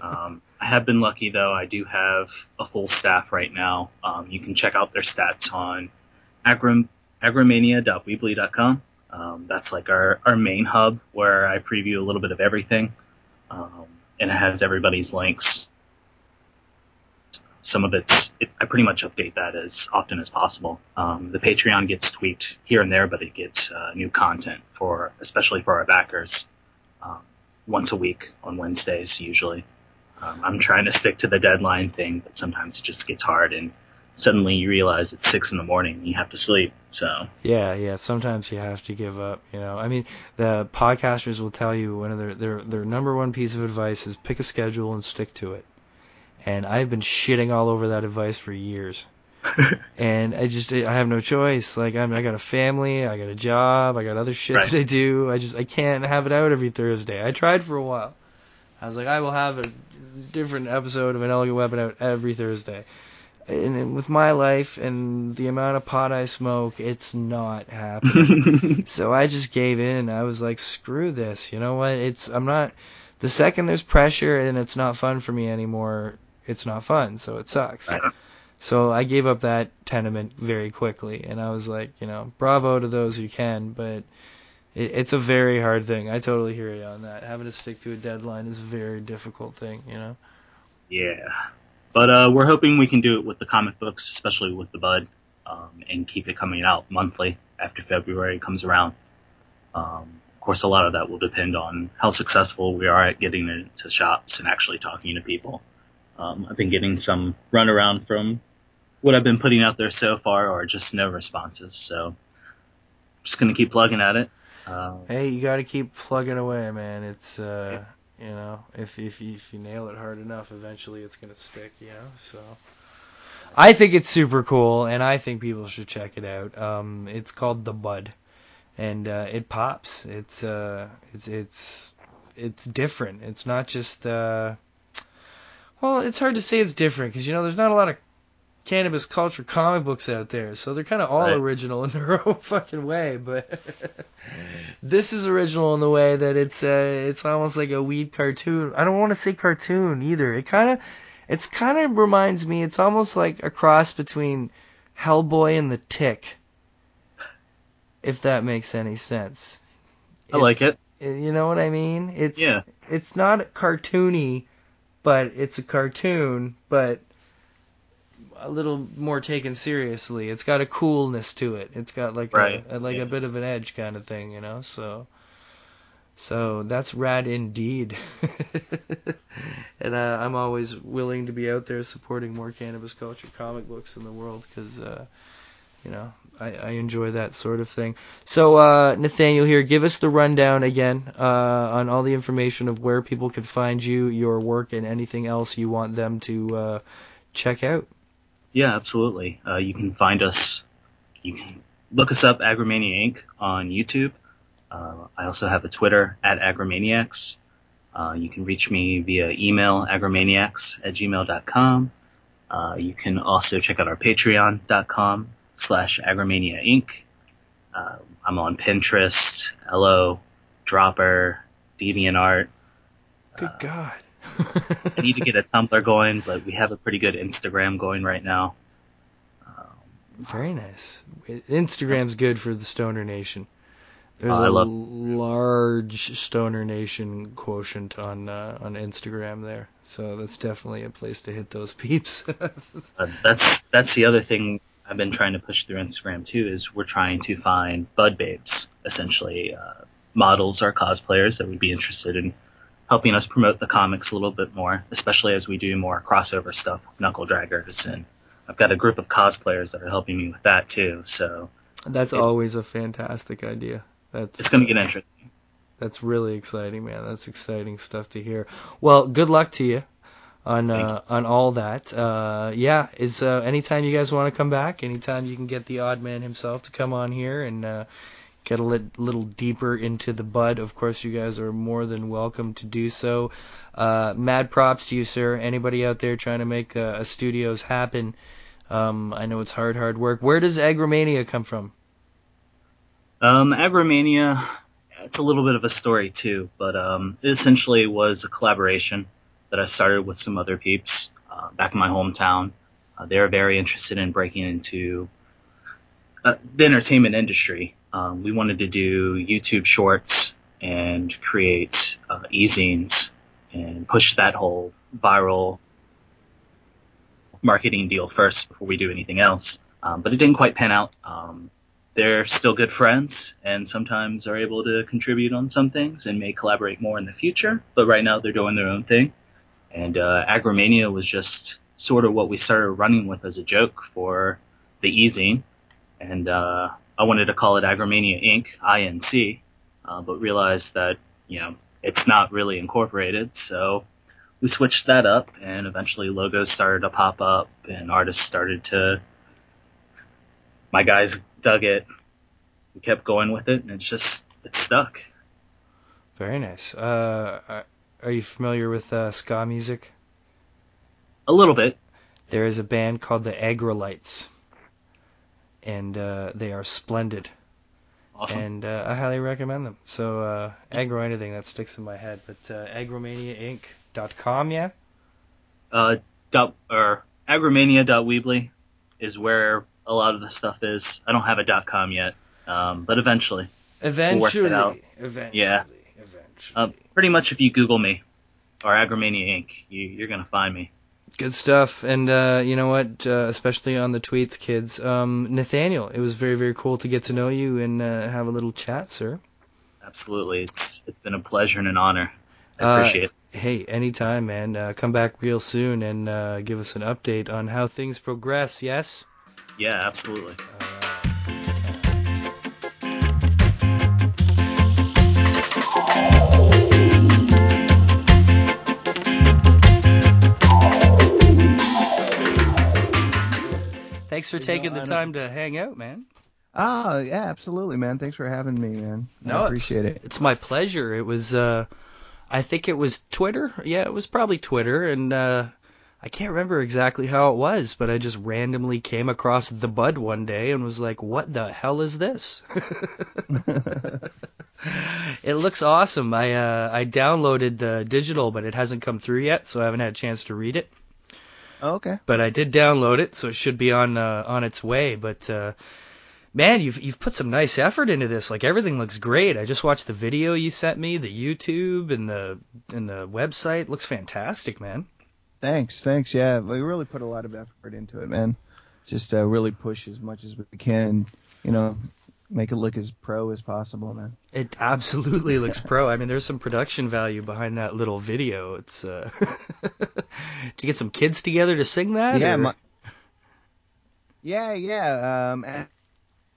Um, I have been lucky though. I do have a full staff right now. Um, you can check out their stats on agrom- agromania.weebly.com. Um, that's like our, our main hub where I preview a little bit of everything. Um, and it has everybody's links. Some of it's, it, I pretty much update that as often as possible. Um, the Patreon gets tweaked here and there, but it gets uh, new content for, especially for our backers, um, once a week on Wednesdays usually. Um, I'm trying to stick to the deadline thing, but sometimes it just gets hard, and suddenly you realize it's six in the morning and you have to sleep. So Yeah, yeah. Sometimes you have to give up. You know, I mean, the podcasters will tell you one of their their their number one piece of advice is pick a schedule and stick to it. And I've been shitting all over that advice for years. and I just I have no choice. Like I'm, I got a family, I got a job, I got other shit Right. that I do. I just I can't have it out every Thursday. I tried for a while. I was like, I will have a different episode of an elegant weapon out every Thursday. And and with my life and the amount of pot I smoke, it's not happening. so I just gave in. I was like, screw this. You know what? It's I'm not. The second there's pressure and it's not fun for me anymore, it's not fun. So it sucks. So I gave up that tenement very quickly, and I was like, you know, bravo to those who can, but it, it's a very hard thing. I totally hear you on that. Having to stick to a deadline is a very difficult thing, you know. Yeah. But uh, we're hoping we can do it with the comic books, especially with the Bud, um, and keep it coming out monthly after February comes around. Um, of course, a lot of that will depend on how successful we are at getting it into shops and actually talking to people. Um, I've been getting some runaround from what I've been putting out there so far, or just no responses. So, just gonna keep plugging at it. Uh, Hey, you got to keep plugging away, man. It's uh, you know, if if you, if you nail it hard enough, eventually it's gonna stick, you know. So, I think it's super cool, and I think people should check it out. Um, it's called The Bud, and uh, it pops. It's uh, it's it's it's different. It's not just uh, well, it's hard to say it's different because you know there's not a lot of cannabis culture comic books out there, so they're kind of all Right. original in their own fucking way. But this is original in the way that it's uh, it's almost like a weed cartoon. I don't want to say cartoon either. It kind of it's kind of reminds me. It's almost like a cross between Hellboy and the Tick, if that makes any sense. I like it. You know what I mean? It's Yeah. it's not cartoony, but it's a cartoon, but a little more taken seriously. It's got a coolness to it. It's got like Right, a, like yeah. a bit of an edge kind of thing, you know. So so that's rad indeed. and uh, I'm always willing to be out there supporting more cannabis culture comic books in the world because uh, you know I, I enjoy that sort of thing. So uh, Nathaniel here, give us the rundown again uh, on all the information of where people can find you, your work, and anything else you want them to uh, check out. Yeah, absolutely. Uh, you can find us. You can look us up, Agromania Inc. on YouTube. Uh, I also have a Twitter at Agromaniacs. Uh, you can reach me via email, agromaniacs at gmail.com. Uh, you can also check out our patreon.com slash agromania inc. Uh, I'm on Pinterest, Hello, Dropper, DeviantArt. Good God. I need to get a Tumblr going, but we have a pretty good Instagram going right now. Very nice. Instagram's good for the Stoner Nation. There's I a love- large Stoner Nation quotient on uh, on Instagram there, so that's definitely a place to hit those peeps. Uh, that's that's the other thing I've been trying to push through Instagram too. Is we're trying to find bud babes, essentially uh, models or cosplayers that would be interested in helping us promote the comics a little bit more, especially as we do more crossover stuff with Knuckle Draggers. And I've got a group of cosplayers that are helping me with that too. So that's always a fantastic idea. That's it's going to get interesting. That's really exciting, man. That's exciting stuff to hear. Well, good luck to you on uh, on all that. Uh, yeah, is uh, anytime you guys want to come back, anytime you can get the odd man himself to come on here and uh, get a lit, little deeper into the bud. Of course, you guys are more than welcome to do so. Uh, mad props to you, sir. Anybody out there trying to make uh, a studios happen? Um, I know it's hard, hard work. Where does Agromania come from? Um, Agromania, it's a little bit of a story too, but um, it essentially was a collaboration that I started with some other peeps uh, back in my hometown. Uh, they are very interested in breaking into uh, the entertainment industry. Um, we wanted to do YouTube shorts and create uh, e-zines and push that whole viral marketing deal first before we do anything else. Um, but it didn't quite pan out. Um, they're still good friends and sometimes are able to contribute on some things and may collaborate more in the future. But right now they're doing their own thing. And uh, Agromania was just sort of what we started running with as a joke for the e-zine. And uh, I wanted to call it Agromania Inc. INC, uh, but realized that you know it's not really incorporated. So we switched that up, and eventually logos started to pop up, and artists started to. My guys dug it. We kept going with it, and it's just it's stuck. Very nice. Uh, are- you familiar with uh, ska music? A little bit. There is a band called the Aggrolites, and uh, they are splendid. Awesome. And uh, I highly recommend them. So uh, agro anything that sticks in my head, but uh, agromaniainc.com, yeah. Uh, dot, or agromania.weebly is where a lot of the stuff is. I don't have a dot com yet, um, but eventually. Eventually, We'll work it out. eventually, Yeah. Uh, pretty much if you Google me or Agromania Inc., you, you're gonna find me. Good stuff. And uh, you know what? Uh, especially on the tweets, kids. Um, Nathaniel, it was very, very cool to get to know you and uh, have a little chat, sir. Absolutely, it's it's been a pleasure and an honor. I Uh, appreciate it. Hey, anytime, man. Uh, come back real soon and uh, give us an update on how things progress. Yes. Yeah, absolutely. Thanks for taking the time to hang out, man. Oh, yeah, absolutely, man. Thanks for having me, man. No, I appreciate it's, it. It's my pleasure. It was, uh, I think it was Twitter. Yeah, it was probably Twitter, and uh, I can't remember exactly how it was, but I just randomly came across the Bud one day and was like, "What the hell is this?" it looks awesome. I uh, I downloaded the digital, but it hasn't come through yet, so I haven't had a chance to read it. Oh, okay. But I did download it, so it should be on uh, on its way. But uh, man, you've you've put some nice effort into this. Like everything looks great. I just watched the video you sent me, the YouTube and the and the website looks fantastic, man. Thanks, thanks. Yeah, we really put a lot of effort into it, man. Just uh, really push as much as we can. You know, make it look as pro as possible, man. It absolutely looks pro. I mean, there's some production value behind that little video. It's uh, to get some kids together to sing that. Yeah, my, yeah, yeah. Um,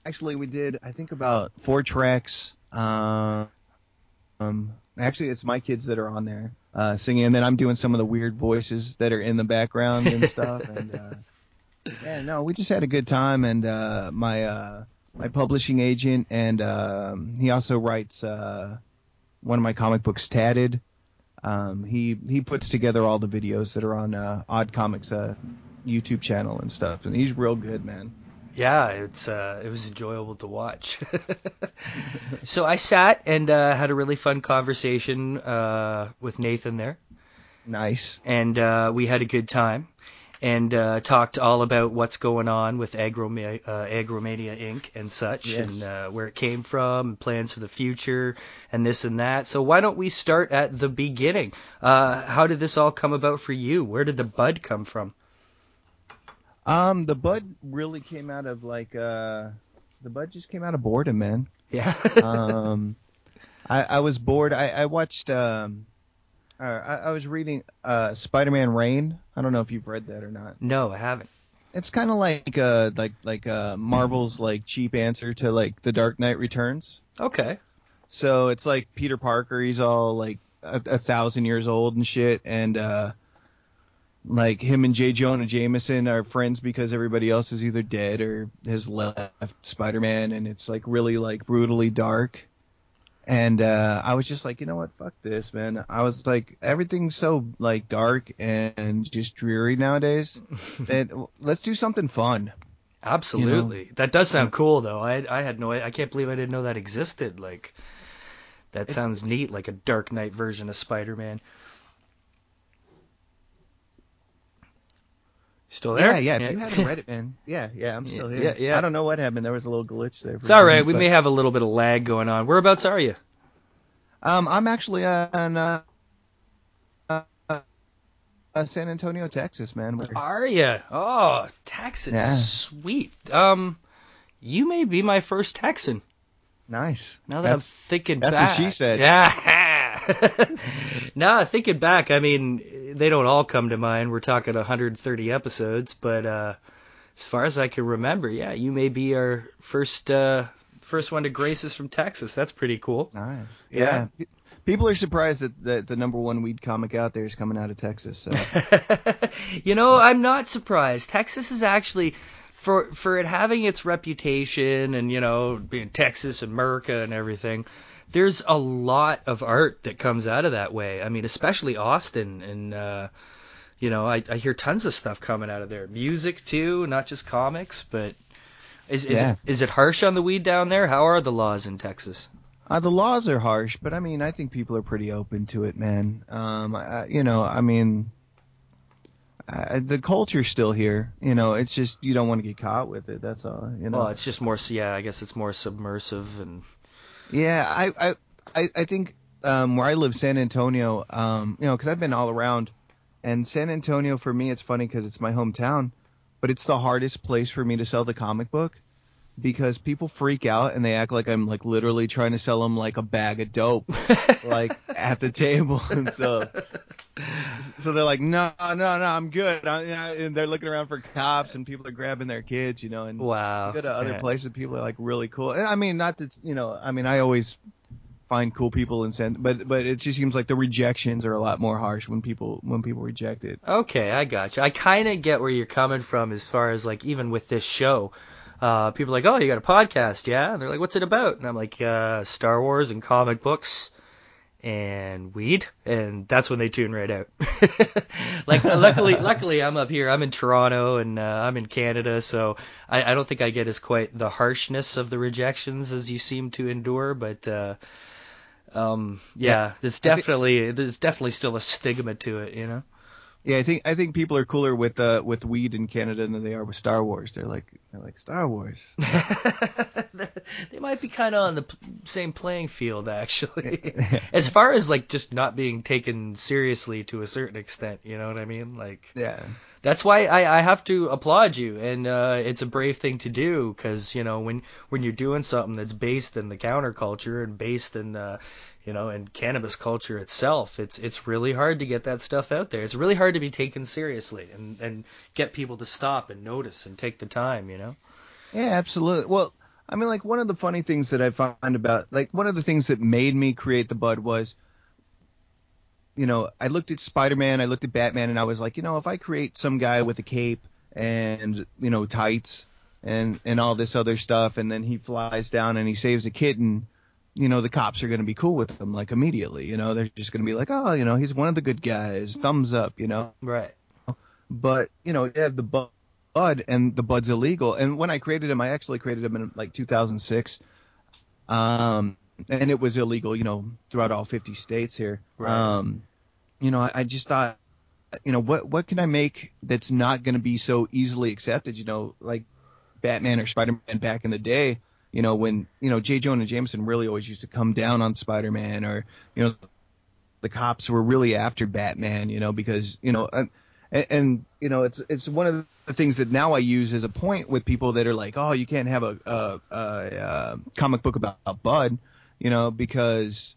actually, we did. I think about four tracks. Um, um, actually, it's my kids that are on there uh, singing, and then I'm doing some of the weird voices that are in the background and stuff. and uh, yeah, no, we just had a good time. And uh, my uh, my publishing agent, and um, he also writes uh, one of my comic books, Tatted. Um, he he puts together all the videos that are on uh, Odd Comics uh, YouTube channel and stuff, and he's real good, man. Yeah, it's uh, it was enjoyable to watch. so I sat and uh, had a really fun conversation uh, with Nathan there, Nice. and uh, we had a good time, and uh, talked all about what's going on with Agroma- uh, Agromania Inc. and such, Yes. and uh, where it came from, and plans for the future, and this and that. So why don't we start at the beginning? Uh, how did this all come about for you? Where did the bud come from? Um, the bud really came out of like uh, the bud just came out of boredom, man. Yeah. um, I, I was bored. I, I watched. Um, uh, I, I was reading uh, Spider-Man Reign. I don't know if you've read that or not. no, I haven't. It's kind of like uh, like like uh, Marvel's like cheap answer to like The Dark Knight Returns. Okay. So it's like Peter Parker. He's all like a, a thousand years old and shit, and uh, like him and J. Jonah Jameson are friends because everybody else is either dead or has left Spider-Man, and it's like really like brutally dark. And uh, I was just like, you know what, fuck this, man. I was like, everything's so like dark and just dreary nowadays. that let's do something fun. Absolutely. That does sound cool, though. I I had no. I can't believe I didn't know that existed. Like, that sounds neat. Like a Dark Knight version of Spider-Man. Still there? Yeah, yeah. If you haven't read it, man. Yeah, yeah. I'm still here. Yeah, yeah. I don't know what happened. There was a little glitch there. It's all right. We may have a little bit of lag going on. Whereabouts are you? Um, I'm actually on uh, uh, uh, San Antonio, Texas, man. We're- Are you? Oh, Texas. Yeah. Sweet. Um, you may be my first Texan. Nice. Now that That's- I'm thinking that's back. what she said. Yeah. nah, thinking back, I mean, they don't all come to mind. We're talking 130 episodes, but uh, as far as I can remember, yeah, you may be our first uh, first one to grace us from Texas. That's pretty cool. Nice. Yeah. Yeah. People are surprised that, that the number one weed comic out there is coming out of Texas. So. You know, I'm not surprised. Texas is actually for for it having its reputation and you know being Texas and America and everything. There's a lot of art that comes out of that way. I mean, especially Austin and uh you know, I, I hear tons of stuff coming out of there. Music too, not just comics, but is is, Yeah. it, is it harsh on the weed down there? How are the laws in Texas? Uh, the laws are harsh, but I mean, I think people are pretty open to it, man. Um, I, you know, I mean, I, the culture's still here. You know, it's just you don't want to get caught with it. That's all. You know. Well, it's just more yeah, I guess it's more submersive and Yeah, I I I, think um, where I live, San Antonio. Um, you know, because I've been all around, and San Antonio for me, it's funny because it's my hometown, but it's the hardest place for me to sell the comic book because people freak out and they act like I'm like literally trying to sell them like a bag of dope, like at the table, and so. So they're like, no, no, no, I'm good. I, and they're looking around for cops, and people are grabbing their kids, you know. And wow. go to other Yeah. places, people are like really cool. And I mean, not that you know, I mean, I always find cool people and send, but but it just seems like the rejections are a lot more harsh when people when people reject it. Okay, I got you. I kind of get where you're coming from as far as like even with this show. Uh, people are like, oh, you got a podcast, yeah? And they're like, what's it about? And I'm like, uh, Star Wars and comic books and weed, and that's when they tune right out. like, luckily, luckily, I'm up here. I'm in Toronto, and uh, I'm in Canada, so I, I don't think I get as quite the harshness of the rejections as you seem to endure. But uh, um, yeah, there's definitely there's definitely still a stigma to it, you know. Yeah, I think I think people are cooler with uh with weed in Canada than they are with Star Wars. They're like they're like Star Wars. they might be kind of on the p- same playing field actually as far as like just not being taken seriously to a certain extent you know what i mean like Yeah. That's why I, I have to applaud you and uh, it's a brave thing to do because you know when when you're doing something that's based in the counterculture and based in the you know in cannabis culture itself it's it's really hard to get that stuff out there it's really hard to be taken seriously and and get people to stop and notice and take the time you know Yeah, absolutely. Well, I mean, like one of the funny things that I find about, like one of the things that made me create the Bud was, you know, I looked at Spider-Man, I looked at Batman, and I was like, you know, if I create some guy with a cape and you know tights and and all this other stuff, and then he flies down and he saves a kitten, you know, the cops are going to be cool with him like immediately. You know, they're just going to be like, oh, you know, he's one of the good guys, thumbs up, you know? Right. But you know you have the bud and the bud's illegal. And when i created him i actually created him in like 2006 um and it was illegal you know throughout all 50 states here. Right. um you know I, I just thought you know what what can i make that's not going to be so easily accepted? You know like batman or spider-man back in the day you know when you know j. Jonah jameson really always used to come down on spider-man or you know the cops were really after batman you know because you know and, and, and you know it's it's one of the things that now I use as a point with people that are like, oh, you can't have a a, a, a comic book about, Bud, you know, because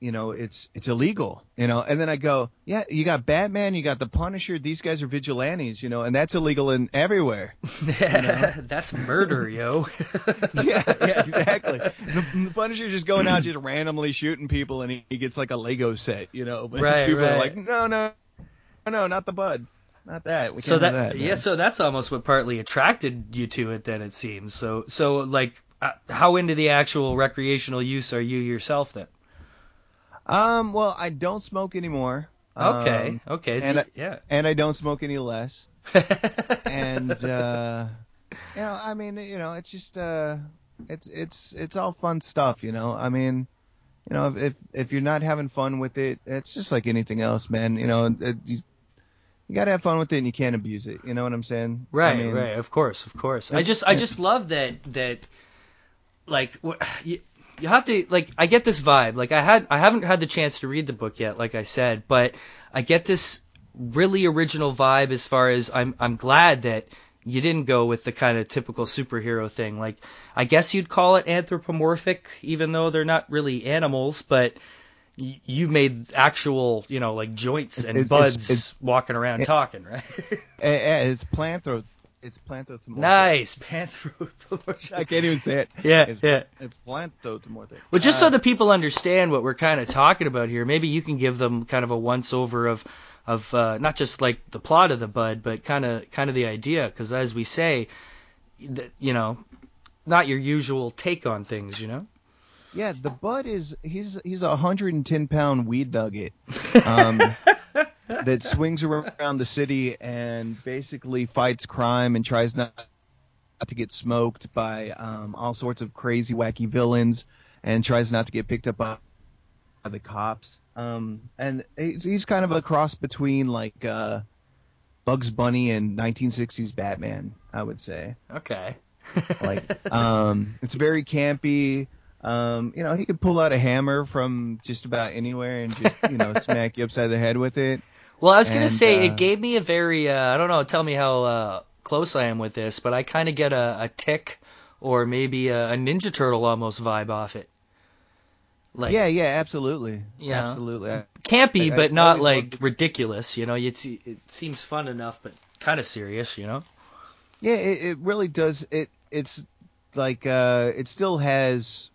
you know it's it's illegal, you know. And then I go, yeah, you got Batman, you got the Punisher, these guys are vigilantes, you know, and that's illegal in everywhere. that's murder yo yeah, yeah, exactly. The, the Punisher just going out just randomly shooting people, and he, he gets like a Lego set, you know. But Right, people right. are like, no, no, no, not the Bud, not that. We so can't that, that yeah so that's almost what partly attracted you to it then it seems so so like uh, how into the actual recreational use are you yourself then Um, well, I don't smoke anymore. Okay, Um, okay, so and I, yeah. and I don't smoke any less. and uh, you know, I mean, you know, it's just uh, it's it's it's all fun stuff, you know. I mean, you know, if if, if you're not having fun with it, it's just like anything else, man. You know, it, you, you gotta have fun with it and you can't abuse it. You know what I'm saying? Right, I mean, right. Of course, of course. I just, I just love that that like you, you have to like I get this vibe. Like I had, I haven't had the chance to read the book yet, like I said, but I get this really original vibe as far as I'm, I'm glad that you didn't go with the kind of typical superhero thing. Like I guess you'd call it anthropomorphic, even though they're not really animals, but. You made actual, you know, like joints and It- it's- buds it's- walking around talking, right? It's planthro. It's planthropomorphic. Nice, panthropomorphic. I can't even say it. Yeah, it's, yeah. It's planthropomorphic. Well, just Uh, so the people understand what we're kind of talking about here, maybe you can give them kind of a once over of of uh, not just like the plot of the bud, but kind of kind of the idea. Because as we say, you know, not your usual take on things. You know. Yeah, the bud is he's he's a hundred and ten pound weed nugget um, that swings around the city and basically fights crime and tries not to get smoked by um, all sorts of crazy wacky villains and tries not to get picked up by, by the cops. Um, and he's, he's kind of a cross between like uh, Bugs Bunny and 1960s Batman, I would say. Okay. Like, um, it's very campy. Um, you know, he could pull out a hammer from just about anywhere and just, you know, smack you upside the head with it. Well, I was gonna say uh, it gave me a very uh, I don't know. Tell me how uh, close I am with this, but I kind of get a, a tick or maybe a, a Ninja Turtle almost vibe off it. Like yeah, yeah, absolutely, Yeah. absolutely. I- campy, I- I but not like loved ridiculous. You know, it's, it seems fun enough, but kind of serious. You know. Yeah, it, it really does. It it's like uh, it still has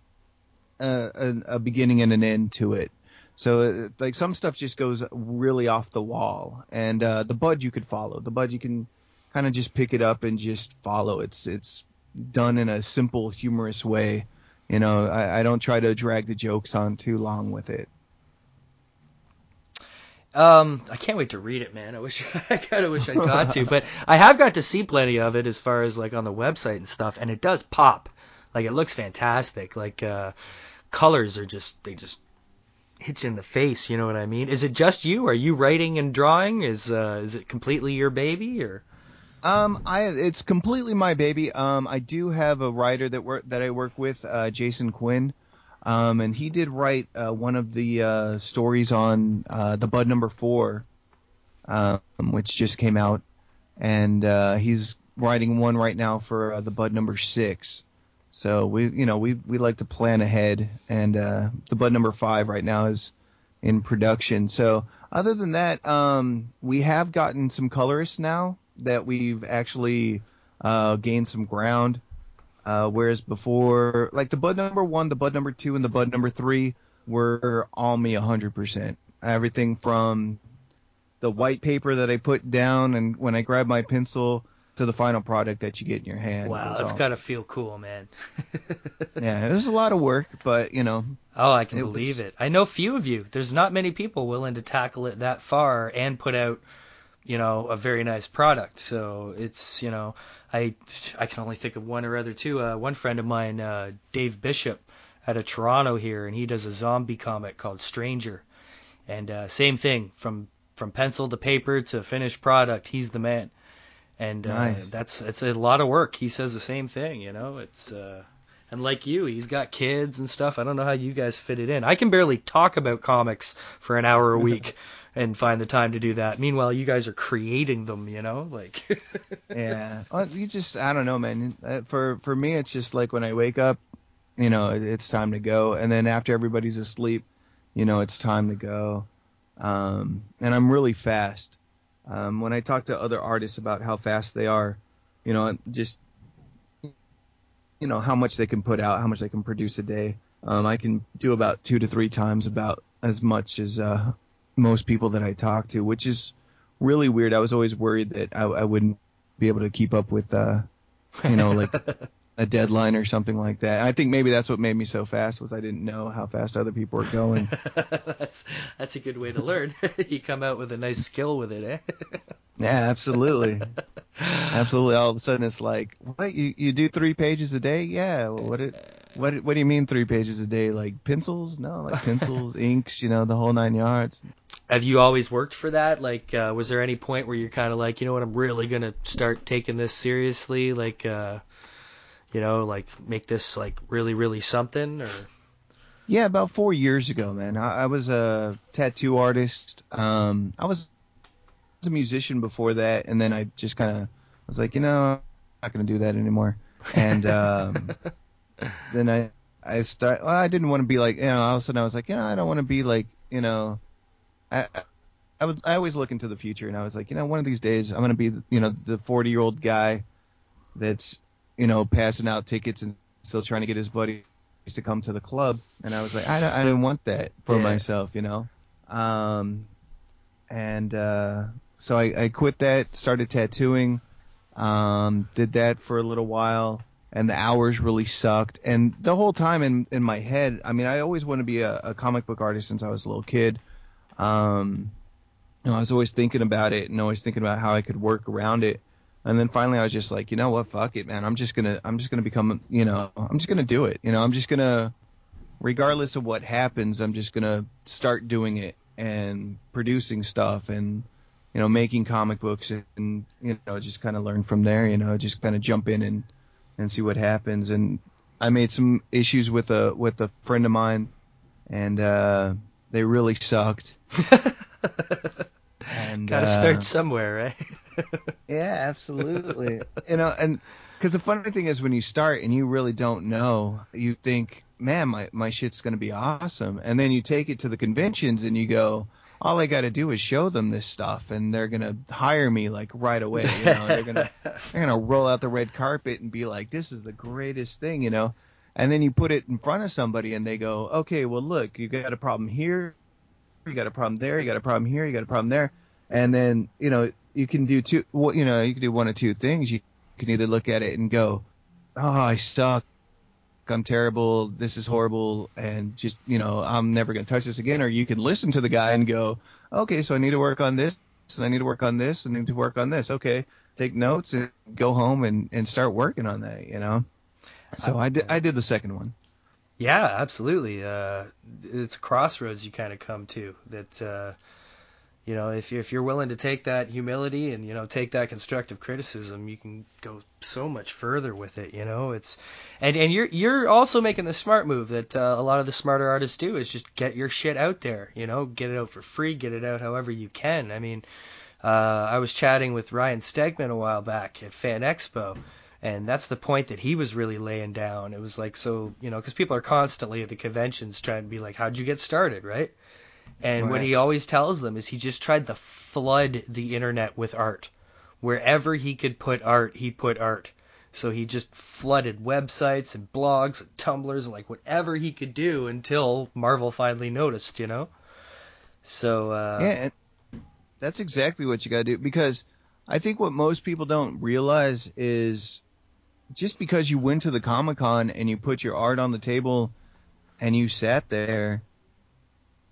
a, a, a beginning and an end to it. So uh, like some stuff just goes really off the wall, and uh, the bud you could follow. The bud you can kind of just pick it up and just follow. It's it's done in a simple, humorous way. You know, I, I don't try to drag the jokes on too long with it. Um, I can't wait to read it, man. I wish I kind of wish I'd got to, but I have got to see plenty of it as far as like on the website and stuff, and it does pop. Like it looks fantastic. Like uh, colors are just they just hit you in the face. You know what I mean? Is it just you? Are you writing and drawing? Is uh, is it completely your baby or? Um, I it's completely my baby. Um, I do have a writer that work that I work with, uh, Jason Quinn. Um, and he did write uh, one of the uh, stories on uh, the Bud Number Four, um, which just came out, and uh, he's writing one right now for uh, the Bud Number Six. So we, you know, we we like to plan ahead, and uh, the Bud Number Five right now is in production. So other than that, um, we have gotten some colorists now that we've actually uh, gained some ground. Uh, whereas before, like the bud number one, the bud number two, and the bud number three were all me 100%. Everything from the white paper that I put down and when I grab my pencil to the final product that you get in your hand. Wow, that's all- gotta feel cool, man. Yeah, it was a lot of work, but you know. Oh, I can it believe was- it. I know few of you. There's not many people willing to tackle it that far and put out, you know, a very nice product. So it's, you know, I I can only think of one or other two. Uh, one friend of mine, uh, Dave Bishop, out of Toronto here, and he does a zombie comic called Stranger, and uh, same thing from from pencil to paper to finished product. He's the man, and uh, that's it's a lot of work. He says the same thing. You know, it's. Uh, and like you, he's got kids and stuff. I don't know how you guys fit it in. I can barely talk about comics for an hour a week and find the time to do that. Meanwhile, you guys are creating them, you know? Like yeah, you just I don't know, man. Uh, For for me, it's just like when I wake up, you know, it's time to go, and then after everybody's asleep, you know, it's time to go. Um, and I'm really fast. Um, when I talk to other artists about how fast they are, you know, just you know how much they can put out, how much they can produce a day. Um, I can do about two to three times about as much as uh, most people that I talk to, which is really weird. I was always worried that I, I wouldn't be able to keep up with, uh, you know, like a deadline or something like that. I think maybe that's what made me so fast was I didn't know how fast other people were going. that's that's a good way to learn. you come out with a nice skill with it, eh? yeah, absolutely, absolutely. All of a sudden, it's like, what you you do three pages a day? Yeah. What it what what do you mean three pages a day? Like pencils? No, like pencils, inks, you know, the whole nine yards. Have you always worked for that? Like, uh, was there any point where you're kind of like, you know what, I'm really gonna start taking this seriously? Like, uh, you know, like make this like really, really something? Or yeah, about four years ago, man. I, I was a tattoo artist. Um, I was a musician before that, and then I just kind of was like, you know, I'm not gonna do that anymore. And um, then I I start. Well, I didn't want to be like you know. All of a sudden, I was like, you know, I don't want to be like you know. I I was I always look into the future, and I was like, you know, one of these days I'm gonna be you know the 40 year old guy that's you know passing out tickets and still trying to get his buddies to come to the club, and I was like, I I didn't want that for Yeah. myself, you know. Um, and uh, so I, I quit that, started tattooing, um, did that for a little while, and the hours really sucked. And the whole time in in my head, I mean, I always want to be a, a comic book artist since I was a little kid. Um, you know, I was always thinking about it and always thinking about how I could work around it. And then finally, I was just like, you know what, fuck it, man. I'm just gonna, I'm just gonna become, you know, I'm just gonna do it. You know, I'm just gonna, regardless of what happens, I'm just gonna start doing it and producing stuff and, you know, making comic books and, you know, just kind of learn from there. You know, just kind of jump in and and see what happens. And I made some issues with a with a friend of mine, and uh, they really sucked. and gotta uh, start somewhere, right? Yeah, absolutely. you know, and because the funny thing is, when you start and you really don't know, you think, man, my my shit's gonna be awesome, and then you take it to the conventions and you go. All I got to do is show them this stuff, and they're gonna hire me like right away. You know, they're gonna they're gonna roll out the red carpet and be like, "This is the greatest thing," you know. And then you put it in front of somebody, and they go, "Okay, well, look, you got a problem here, you got a problem there, you got a problem here, you got a problem there," and then you know you can do two. Well, you know, you can do one of two things. You can either look at it and go, "Oh, I suck." I'm terrible. This is horrible, and just you know, I'm never going to touch this again. Or you can listen to the guy and go, okay, so I need to work on this, and I need to work on this, and I need to work on this. Okay, take notes and go home and and start working on that. You know. So I did. I did the second one. Yeah, absolutely. Uh, it's a crossroads you kind of come to that. Uh, you know, if if you're willing to take that humility and you know take that constructive criticism, you can go so much further with it. You know, it's and and you're you're also making the smart move that uh, a lot of the smarter artists do is just get your shit out there. You know, get it out for free, get it out however you can. I mean, uh, I was chatting with Ryan Stegman a while back at Fan Expo. And that's the point that he was really laying down. It was like, so, you know, because people are constantly at the conventions trying to be like, how'd you get started, right? And what he always tells them is he just tried to flood the internet with art. Wherever he could put art, he put art. So he just flooded websites and blogs and Tumblrs and like whatever he could do until Marvel finally noticed, you know? So, uh, yeah, that's exactly what you got to do because I think what most people don't realize is just because you went to the Comic Con and you put your art on the table and you sat there,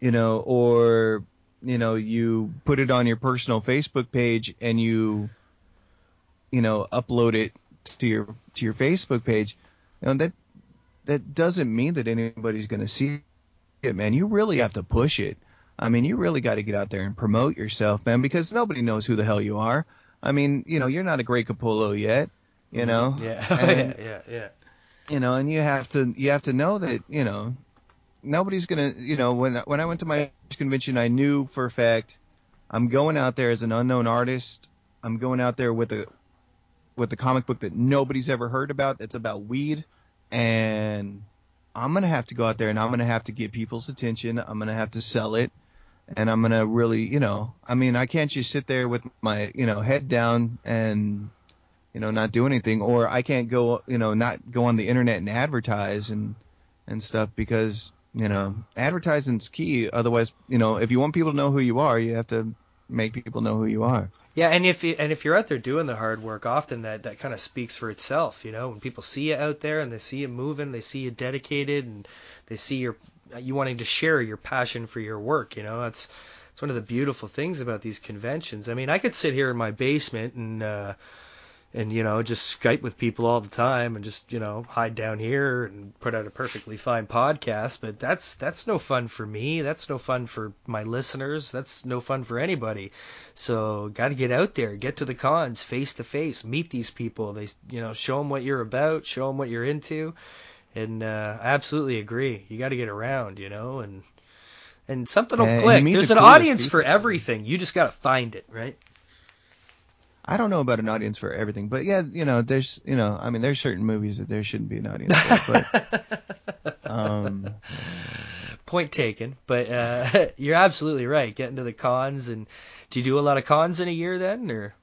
you know, or you know, you put it on your personal Facebook page and you, you know, upload it to your to your Facebook page, you know that that doesn't mean that anybody's going to see it, man. You really have to push it. I mean, you really got to get out there and promote yourself, man, because nobody knows who the hell you are. I mean, you know, you're not a great Capullo yet, you mm-hmm. know. yeah, And- yeah, yeah, yeah. you know, and you have to you have to know that you know nobody's gonna you know when when I went to my convention, I knew for a fact I'm going out there as an unknown artist. I'm going out there with a with a comic book that nobody's ever heard about. That's about weed, and I'm gonna have to go out there and I'm gonna have to get people's attention. I'm gonna have to sell it, and I'm gonna really you know I mean I can't just sit there with my you know head down and you know, not do anything, or I can't go, you know, not go on the internet and advertise and and stuff because you know advertising's key. Otherwise, you know, if you want people to know who you are, you have to make people know who you are. Yeah, and if you, and if you're out there doing the hard work, often that that kind of speaks for itself. You know, when people see you out there and they see you moving, they see you dedicated, and they see your you wanting to share your passion for your work. You know, that's it's one of the beautiful things about these conventions. I mean, I could sit here in my basement and uh, and you know just Skype with people all the time and just you know hide down here and put out a perfectly fine podcast. But that's that's no fun for me. That's no fun for my listeners. That's no fun for anybody. So got to get out there, get to the cons face to face, meet these people. They you know show them what you're about, show them what you're into. And uh, I absolutely agree. You got to get around, you know, and and something will click. There's the an audience for everything. You just got to find it, right? I don't know about an audience for everything, but yeah, you know, there's, you know, I mean, there's certain movies that there shouldn't be an audience for, but, um, Point taken, but uh, you're absolutely right. Getting to the cons, and do you do a lot of cons in a year then, or?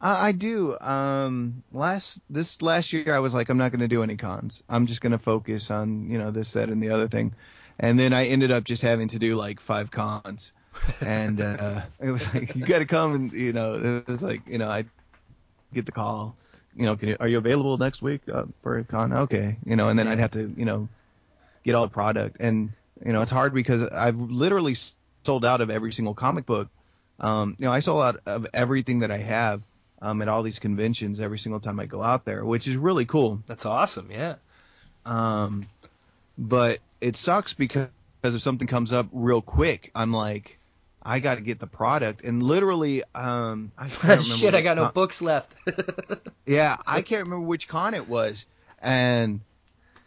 I, I do. Um, last this last year, I was like, I'm not going to do any cons. I'm just going to focus on you know this, that, and the other thing. And then I ended up just having to do like five cons, and uh, it was like you got to come and you know it was like you know I get the call. You know, can you, are you available next week uh, for a con? Okay, you know, and then I'd have to you know get all the product, and you know it's hard because I've literally sold out of every single comic book. Um, you know, I sold out of everything that I have um, at all these conventions every single time I go out there, which is really cool. That's awesome, yeah. Um, but it sucks because if something comes up real quick, I'm like, I got to get the product, and literally, um, I Shit, I got no books left. Yeah, I can't remember which con it was, and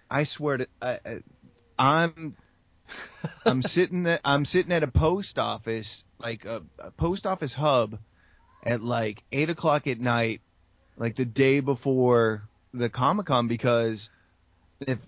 I swear to, I, I, I'm, I'm sitting at, I'm sitting at a post office, like a, a post office hub, at like eight o'clock at night, like the day before the Comic Con, because if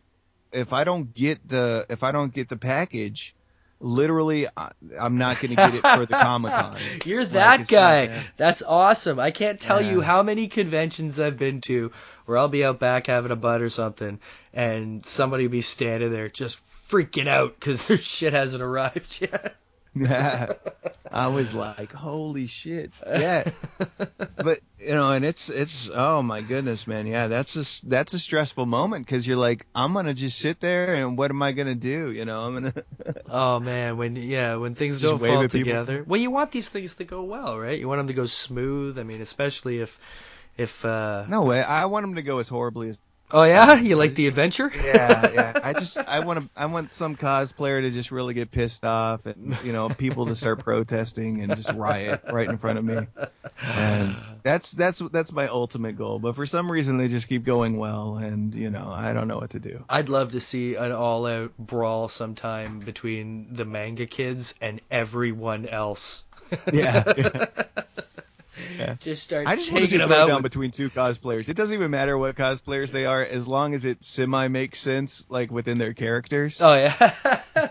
if I don't get the if I don't get the package, literally I, I'm not going to get it for the Comic Con. You're that it's guy. not- That's awesome. I can't tell you how many conventions I've been to where I'll be out back having a bud or something, and somebody be standing there just freaking out because their shit hasn't arrived yet. Yeah. I was like, holy shit. Yeah. but, you know, and it's, it's, oh my goodness, man. Yeah. That's a, that's a stressful moment because you're like, I'm going to just sit there and what am I going to do? You know, I'm going to, Oh man, when yeah, when things don't fall at people. together. Well, you want these things to go well, right? You want them to go smooth. I mean, especially if if uh no way. I want them to go as horribly as, Oh yeah, uh, you like the adventure? yeah, yeah. I just, I want to, I want some cosplayer to just really get pissed off and, you know, people to start protesting and just riot right in front of me. And that's, that's, that's my ultimate goal. But for some reason they just keep going well and, you know, I don't know what to do. I'd love to see an all-out brawl sometime between the manga kids and everyone else. Yeah. yeah. Yeah. Just start I just want to see taking a them out. with- between two cosplayers. It doesn't even matter what cosplayers they are, as long as it semi makes sense, like within their characters. Oh yeah.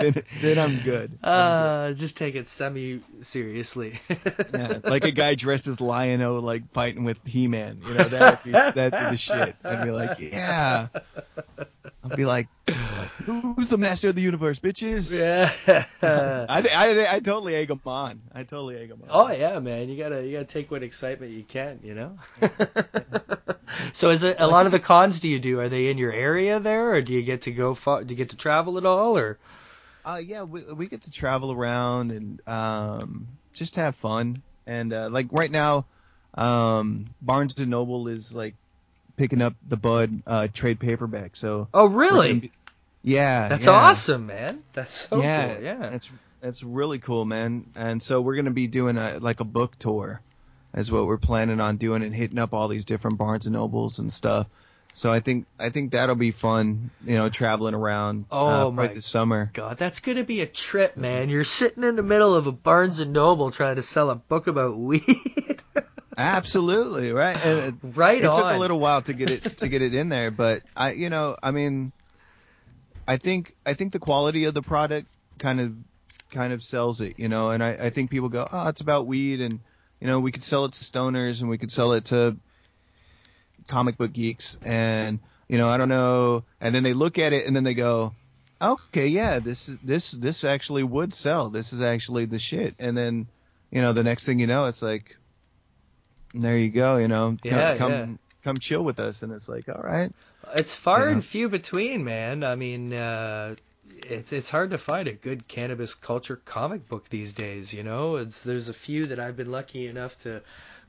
then, then I'm good. Uh, just take it semi seriously. Yeah, like a guy dressed as Lion-O, like fighting with He-Man. You know, that would be, that'd be the shit. I'd be like, yeah. I'd be like, who's the master of the universe, bitches? Yeah. I, I, I totally egg them on. I totally egg them on. Oh yeah, man. You gotta you gotta take what excitement you can, you know. so is it a lot of the cons do you do? Are they in your area there, or do you get to go? Far, do you get to travel at all, or? Uh, yeah, we, we get to travel around and um, just have fun. And uh, like right now, um, Barnes and Noble is like picking up the Bud uh, trade paperback. So Oh really? be- yeah, That's yeah. awesome, man. That's so yeah, cool. Yeah. that's that's really cool, man. And so we're gonna be doing a like a book tour, is what we're planning on doing and hitting up all these different Barnes and Nobles and stuff. So I think I think that'll be fun, you know, traveling around. Oh, uh, my this summer. God, that's gonna be a trip, man. You're sitting in the middle of a Barnes and Noble trying to sell a book about weed. Absolutely, right. And it, Right it took a little while to get it to get it in there, but I, you know, I mean, I think I think the quality of the product kind of kind of sells it, you know, and I, I think people go, oh, it's about weed, and you know, we could sell it to stoners, and we could sell it to comic book geeks, and you know, I don't know, and then they look at it, and then they go, okay, yeah, this is this this actually would sell. This is actually the shit, and then you know, the next thing you know, it's like there you go. You know, Yeah, come yeah. come chill with us, and it's like, all right. It's far Yeah. and few between, man. I mean, uh, it's it's hard to find a good cannabis culture comic book these days. You know, it's there's a few that I've been lucky enough to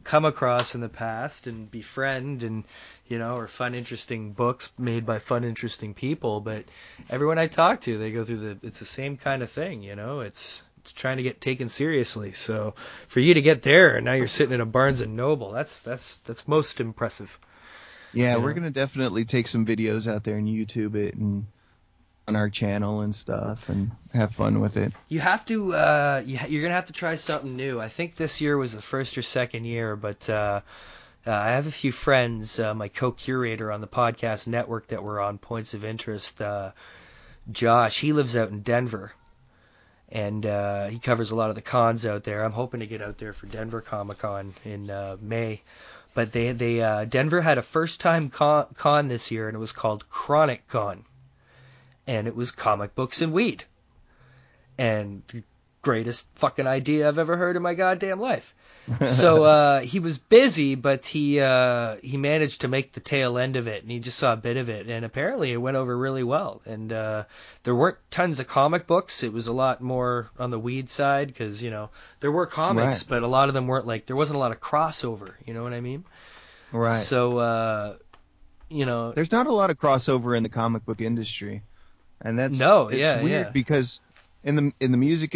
come across in the past and befriend, and you know, or fun, interesting books made by fun, interesting people. But everyone I talk to, they go through the it's the same kind of thing. You know, it's it's trying to get taken seriously. So for you to get there, and now you're sitting in a Barnes and Noble, that's that's that's most impressive. Yeah, You we're know? gonna definitely take some videos out there and YouTube it and on our channel and stuff and have fun with it. You have to. Uh, you, you're gonna have to try something new. I think this year was the first or second year, but uh, uh, I have a few friends, uh, my co-curator on the podcast network that were on Points of Interest. Uh, Josh, he lives out in Denver, and uh, he covers a lot of the cons out there. I'm hoping to get out there for Denver Comic Con in uh, May. But they they uh, Denver had a first time con, con this year, and it was called Chronic Con, and it was comic books and weed and the greatest fucking idea I've ever heard in my goddamn life. So uh, he was busy, but he uh, he managed to make the tail end of it, and he just saw a bit of it, and apparently it went over really well. And uh, there weren't tons of comic books; it was a lot more on the weed side because you know there were comics, Right. but a lot of them weren't like there wasn't a lot of crossover. You know what I mean? Right. So uh, you know, There's not a lot of crossover in the comic book industry, and that's No, it's yeah, weird yeah. because in the in the music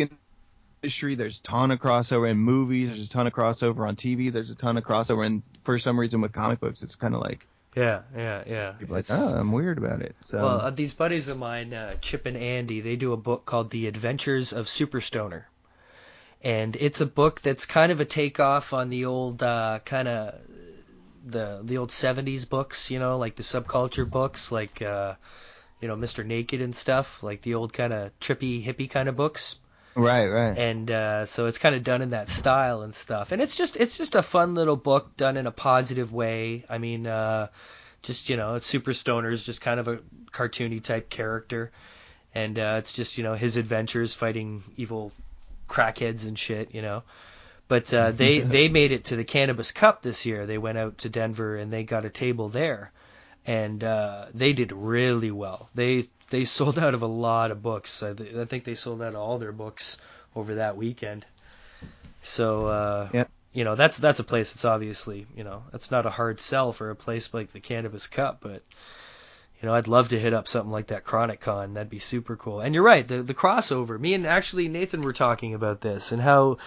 industry, there's a ton of crossover in movies. There's a ton of crossover on TV. There's a ton of crossover, and for some reason with comic books, it's kind of like yeah, yeah, yeah. people are like, oh, I'm weird about it. So Well, uh, these buddies of mine, uh, Chip and Andy, they do a book called The Adventures of Super Stoner, And it's a book that's kind of a takeoff on the old uh, kind of the the old 70s books, you know, like the subculture books, like uh, you know, Mr. Naked and stuff, like the old kind of trippy hippie kind of books right, right. and uh, so it's kind of done in that style and stuff. And it's just it's just a fun little book done in a positive way. I mean, uh, just you know, it's Super Stoner's just kind of a cartoony type character, and uh, it's just you know his adventures fighting evil crackheads and shit, you know. But uh, they they made it to the Cannabis Cup this year. They went out to Denver and they got a table there, and uh, they did really well. They they sold out of a lot of books. I, th- I think they sold out of all their books over that weekend. So uh, Yep. you know that's that's a place that's obviously you know that's not a hard sell for a place like the Cannabis Cup, but you know I'd love to hit up something like that Chronic Con. That'd be super cool. And you're right, the the crossover. Me and actually Nathan were talking about this and how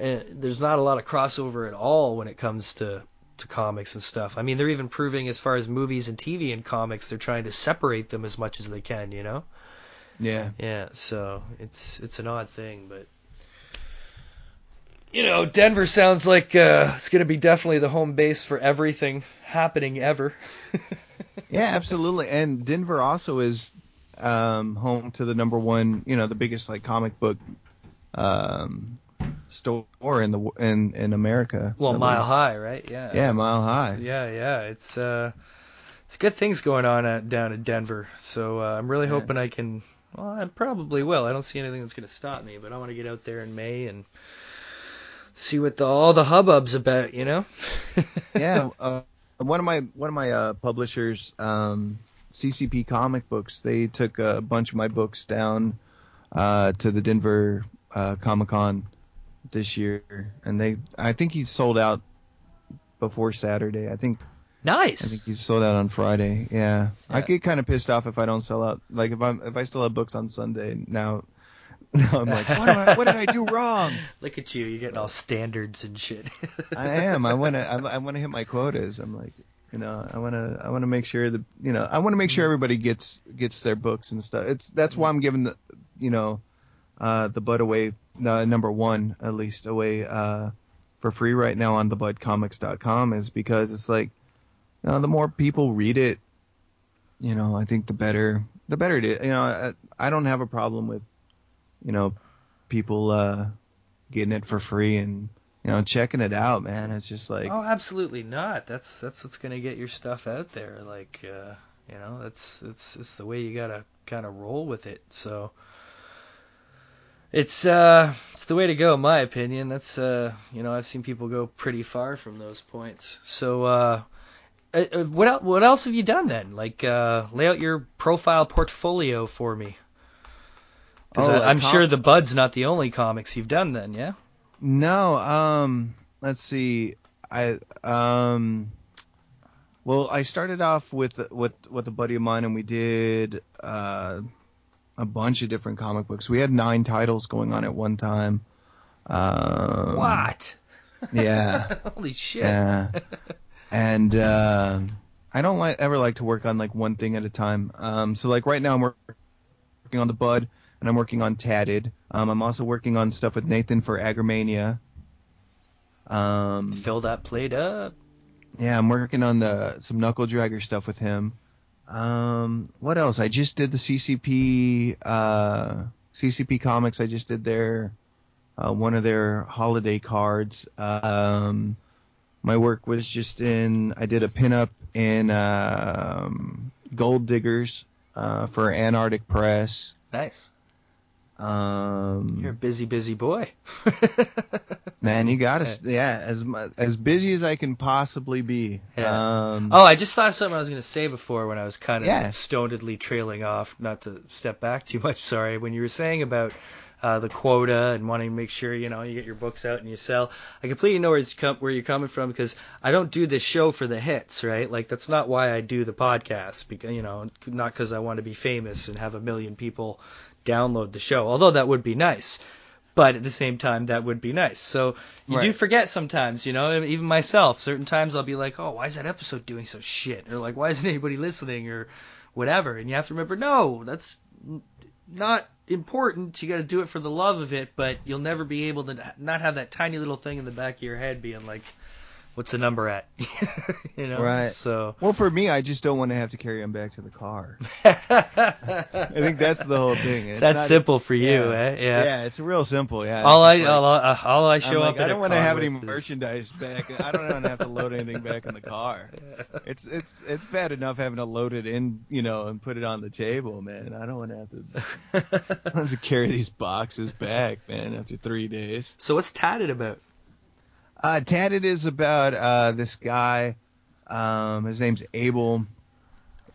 uh, there's not a lot of crossover at all when it comes to to comics and stuff. I mean, they're even proving as far as movies and TV and comics, they're trying to separate them as much as they can. You know. yeah, Yeah, so it's it's an odd thing, but you know, Denver sounds like uh, it's going to be definitely the home base for everything happening ever. yeah, absolutely. And Denver also is um, home to the number one, you know, the biggest like comic book um, store in the in in America. Well, Mile least. High, right? Yeah. Yeah, Mile High. Yeah, yeah. It's uh, it's good things going on at, down in Denver. So uh, I'm really Yeah. hoping I can. Well, I probably will. I don't see anything that's going to stop me, but I want to get out there in May and see what the, all the hubbub's about. You know? yeah, uh, one of my one of my uh, publishers, um, CCP Comic Books, they took a bunch of my books down uh, to the Denver uh, Comic Con this year, and they I think he sold out before Saturday. I think Nice. I think he sold out on Friday. Yeah, I get kind of pissed off if I don't sell out. Like if I'm if I still have books on Sunday now. Now I'm like, what, I, what did I do wrong? Look at you. You're getting all standards and shit. I am. I want to. I, I want to hit my quotas. I'm like, you know, I want to. I want to make sure that you know. I want to make sure everybody gets gets their books and stuff. It's that's why I'm giving the, you know, uh, the Bud away, uh, number one at least away uh, for free right now on thebudcomics.com is because it's like, you know, the more people read it, you know, I think the better the better it is. You know, I, I don't have a problem with, you know, people uh, getting it for free and you know checking it out, man. It's just like oh, absolutely not. That's that's what's gonna get your stuff out there. Like, uh, you know, that's it's it's the way you gotta kind of roll with it. So, It's uh, it's the way to go, in my opinion. That's uh, you know, I've seen people go pretty far from those points. So uh, uh, uh, what el- what else have you done then? Like uh, lay out your profile portfolio for me. Because Oh, I'm com- sure the Bud's not the only comics you've done then, yeah. No, um, let's see. I um, well, I started off with with with a buddy of mine, and we did uh, a bunch of different comic books. We had nine titles going on at one time. Um, what? Yeah. Holy shit. Yeah. and uh, I don't like ever like to work on like one thing at a time. Um, so like right now I'm working on the Bud, and I'm working on Tatted. Um, I'm also working on stuff with Nathan for Agromania. Um, Fill that plate up. yeah, I'm working on the some Knuckle Dragger stuff with him. Um, what else? I just did the CCP uh, CCP comics. I just did their uh, one of their holiday cards. Um, my work was just in. I did a pinup in um, Gold Diggers uh, for Antarctic Press. Nice. Um, You're a busy, busy boy. man, you got to yeah as as busy as I can possibly be. Yeah. Um, oh, I just thought of something I was going to say before when I was kind of Yeah. stonedly trailing off. Not to step back too much, sorry. When you were saying about uh, the quota and wanting to make sure you know you get your books out and you sell, I completely know where, it's com- where you're coming from because I don't do this show for the hits, right? Like that's not why I do the podcast. Because you know, not because I want to be famous and have a million people download the show. Although that would be nice. But at the same time, that would be nice. So you do forget sometimes, you know, even myself, certain times I'll be like, oh, why is that episode doing so shit? Or like, why isn't anybody listening? Or whatever. And you have to remember, no, that's not important. You got to do it for the love of it, but you'll never be able to not have that tiny little thing in the back of your head being like, what's the number at? you know? Right. So. Well, for me, I just don't want to have to carry them back to the car. I think that's the whole thing. It's That's not- simple for you, yeah. eh? Yeah. Yeah, it's real simple. Yeah. all I It's just all, I all I show I'm up I don't want to have any is- merchandise back. I don't want to have to load anything back in the car. It's it's it's bad enough having to load it in, you know, and put it on the table, man. I don't want to have to I don't have to carry these boxes back, man, after three days. So what's tatted about? Uh, Tatted is about uh, this guy. Um, his name's Abel,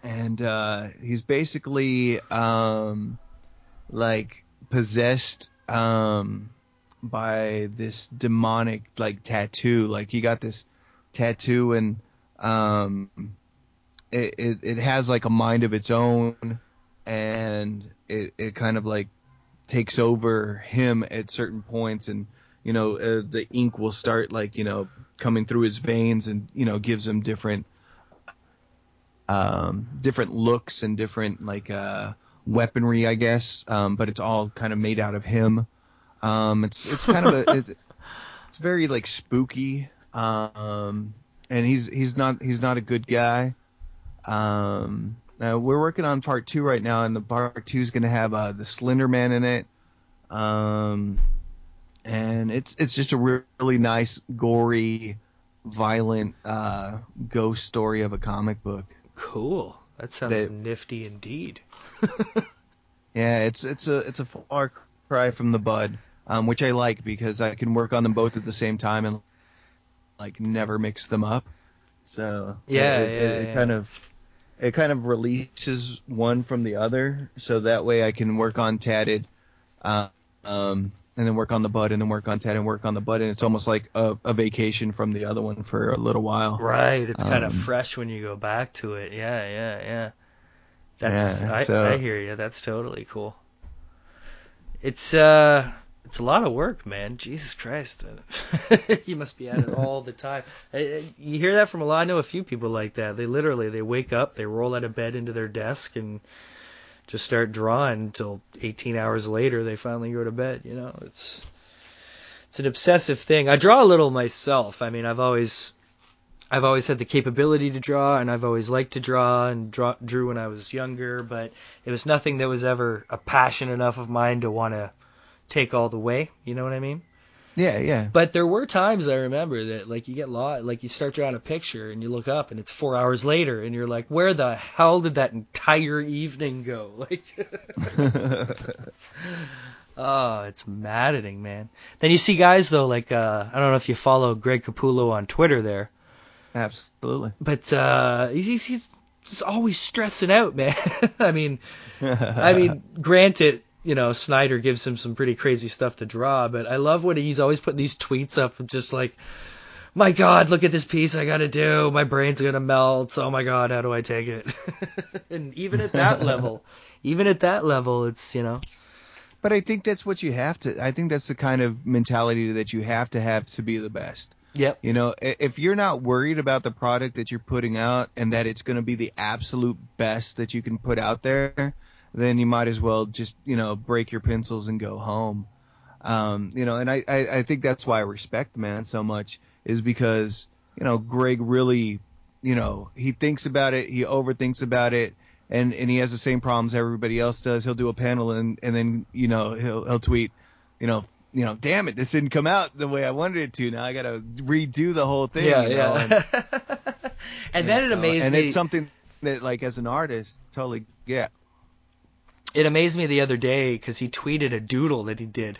and uh, he's basically um, like possessed um, by this demonic like tattoo. Like he got this tattoo, and um, it, it it has like a mind of its own, and it it kind of like takes over him at certain points and you know uh, the ink will start like you know coming through his veins and you know gives him different um different looks and different like uh weaponry i guess. Um but it's all kind of made out of him. Um it's it's kind of a it, it's very like spooky. Um and he's he's not he's not a good guy. Um uh, we're working on part two right now, and the part two is going to have uh, the Slender Man in it. Um, and it's it's just a really nice, gory, violent uh, ghost story of a comic book. Cool. That sounds They- nifty indeed. Yeah, it's it's a it's a far cry from the Bud, um, which I like because I can work on them both at the same time and like never mix them up. So Yeah, it, it, yeah, it yeah. kind of it kind of releases one from the other, so that way I can work on Tatted, uh, um, and then work on the Bud, and then work on Ted and work on the Bud, and it's almost like a, a vacation from the other one for a little while. Right. It's kind of Um, fresh when you go back to it. Yeah, yeah, yeah. That's Yeah, I, so- I hear you. That's totally cool. It's uh it's a lot of work, man. Jesus Christ. you must be at it all the time. Uh, uh, You hear that from a lot. I know a few people like that. They literally they wake up, they roll out of bed into their desk and just start drawing until 18 hours later they finally go to bed, you know. It's it's an obsessive thing. I draw a little myself. I mean, I've always I've always had the capability to draw, and I've always liked to draw, and draw, drew when I was younger. But it was nothing that was ever a passion enough of mine to want to take all the way. You know what I mean? Yeah, yeah. But there were times I remember that, like, you get lost, like, you start drawing a picture and you look up and it's four hours later, and you're like, where the hell did that entire evening go? Like, oh, it's maddening, man. Then you see guys though, like uh, I don't know if you follow Greg Capullo on Twitter there, Absolutely. but uh, he's he's just always stressing out, man. I mean, I mean, granted, you know, Snyder gives him some pretty crazy stuff to draw, but I love what he's always putting these tweets up, just like, my God, look at this piece I got to do. My brain's gonna melt. Oh my God, how do I take it? and even at that level, even at that level, it's you know. But I think that's what you have to. I think that's the kind of mentality that you have to have to be the best. Yep. You know, if you're not worried about the product that you're putting out and that it's going to be the absolute best that you can put out there, then you might as well just, you know, break your pencils and go home. Um, you know, and I, I, I think that's why I respect the man so much is because, you know, Greg really, you know, he thinks about it, he overthinks about it, and, and he has the same problems everybody else does. He'll do a panel and, and then, you know, he'll, he'll tweet, you know, you know, damn it, this didn't come out the way I wanted it to. Now I got to redo the whole thing. Yeah, you know, yeah. and, And then you it know, amazed and me. it's something that, like, as an artist, totally get. It amazed me the other day because he tweeted a doodle that he did.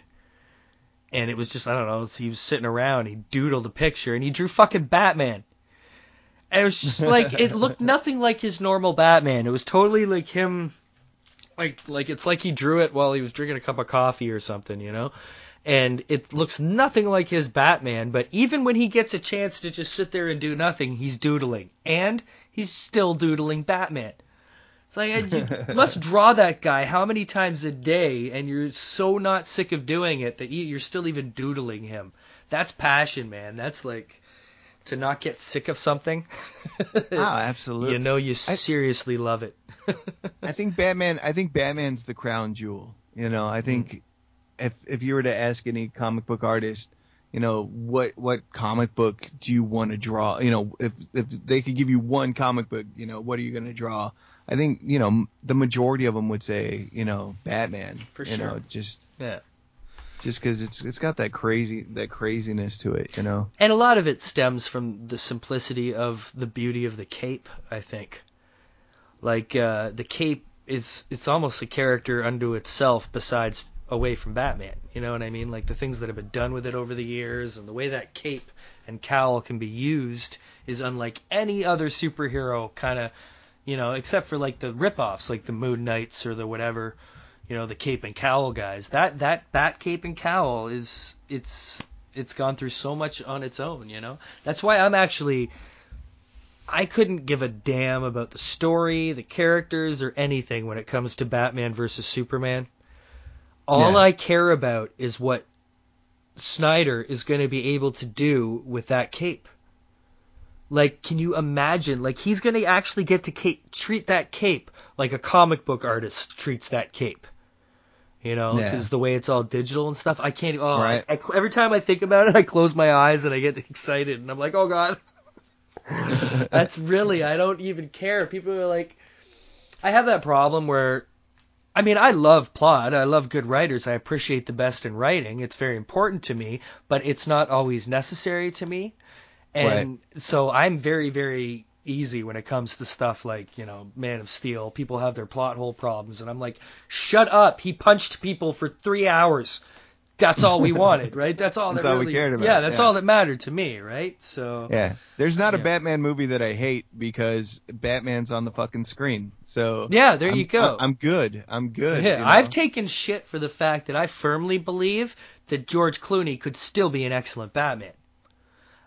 And it was just, I don't know, he was sitting around, he doodled a picture, and he drew fucking Batman. And it was just like, it looked nothing like his normal Batman. It was totally like him, like, like it's like he drew it while he was drinking a cup of coffee or something, you know? And it looks nothing like his Batman, but even when he gets a chance to just sit there and do nothing, he's doodling. And he's still doodling Batman. It's like you must draw that guy how many times a day, and you're so not sick of doing it that you- you're still even doodling him. That's passion, man. That's like to not get sick of something. Oh, absolutely. You know you seriously love it. I think Batman. I think Batman's the crown jewel. You know, I think mm-hmm. if if you were to ask any comic book artist, you know, what what comic book do you want to draw? You know, if if they could give you one comic book, you know, what are you going to draw? I think you know the majority of them would say, you know, Batman. For you sure. know, just Yeah. just because it's it's got that crazy that craziness to it. You know. And a lot of it stems from the simplicity of the beauty of the cape, I think. Like uh, the cape is it's almost a character unto itself besides away from Batman. You know what I mean? Like the things that have been done with it over the years and the way that cape and cowl can be used is unlike any other superhero kind of, you know, except for like the ripoffs like the Moon Knights or the whatever, you know, the cape and cowl guys. That that bat cape and cowl is it's it's gone through so much on its own, you know. That's why I'm actually I couldn't give a damn about the story, the characters, or anything when it comes to Batman versus Superman. All Yeah. I care about is what Snyder is going to be able to do with that cape. Like, can you imagine? Like, he's going to actually get to cape, treat that cape like a comic book artist treats that cape. You know, Yeah. because the way it's all digital and stuff, I can't. Oh, Right. I, I, every time I think about it, I close my eyes and I get excited, and I'm like, oh god. That's really, I don't even care. People are like, I have that problem where, I mean, I love plot, I love good writers, I appreciate the best in writing. It's very important to me, but it's not always necessary to me. And so I'm very, very easy when it comes to stuff like, you know, Man of Steel. People have their plot hole problems, and I'm like, shut up. He punched people for three hours. That's all we wanted, right? That's all That's that all we really, cared about, Yeah, that's yeah. all that mattered to me, right? So Yeah, there's not a Batman movie that I hate because Batman's on the fucking screen. So Yeah, there I'm- you go. I'm good. I'm good. Yeah, you know? I've taken shit for the fact that I firmly believe that George Clooney could still be an excellent Batman.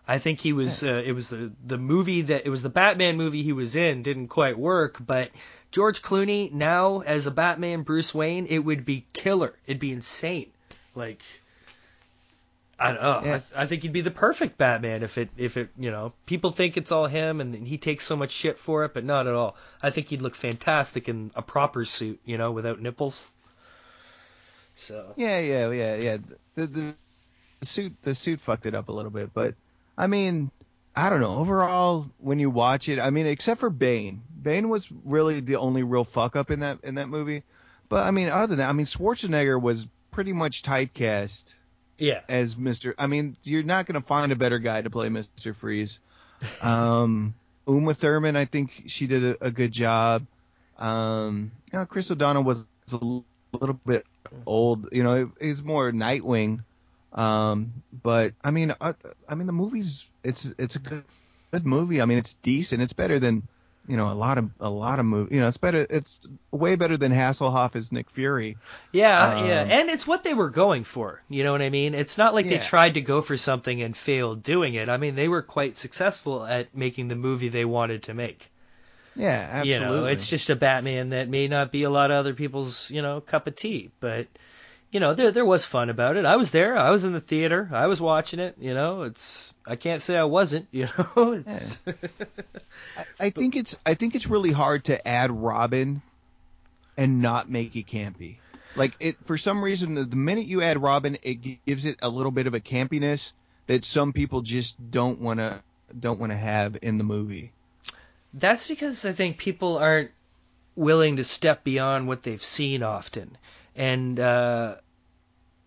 I think he was. Uh, it was the the movie that it was the Batman movie he was in didn't quite work, but George Clooney now as a Batman Bruce Wayne, it would be killer. It'd be insane. Like I don't know. Yeah. I, I think he'd be the perfect Batman if it if it you know people think it's all him and he takes so much shit for it, but not at all. I think he'd look fantastic in a proper suit, you know, without nipples. So Yeah, yeah, yeah, yeah. The, the the suit the suit fucked it up a little bit, but I mean, I don't know. Overall, when you watch it, I mean, except for Bane, Bane was really the only real fuck up in that in that movie. But I mean, other than that, I mean, Schwarzenegger was pretty much typecast yeah, as Mister. I mean, you're not gonna find a better guy to play Mister Freeze. Um, Uma Thurman, I think she did a, a good job. Um, you know, Chris O'Donnell was a little bit old. You know, he's more Nightwing. Um, but I mean, I, I mean, the movie's it's it's a good good movie. I mean, it's decent. It's better than you know a lot of a lot of movies. You know, it's better. It's way better than Hasselhoff as Nick Fury. Yeah, Um, yeah, and it's what they were going for. You know what I mean? It's not like they tried to go for something and failed doing it. I mean, they were quite successful at making the movie they wanted to make. Yeah, absolutely. You know, it's just a Batman that may not be a lot of other people's, you know, cup of tea, but you know, there there was fun about it. I was there. I was in the theater. I was watching it. You know, it's I can't say I wasn't. You know, it's I think it's I think it's really hard to add Robin and not make it campy. Like it for some reason the, the minute you add Robin it gives it a little bit of a campiness that some people just don't want to don't want to have in the movie. That's because I think people aren't willing to step beyond what they've seen often. And, uh,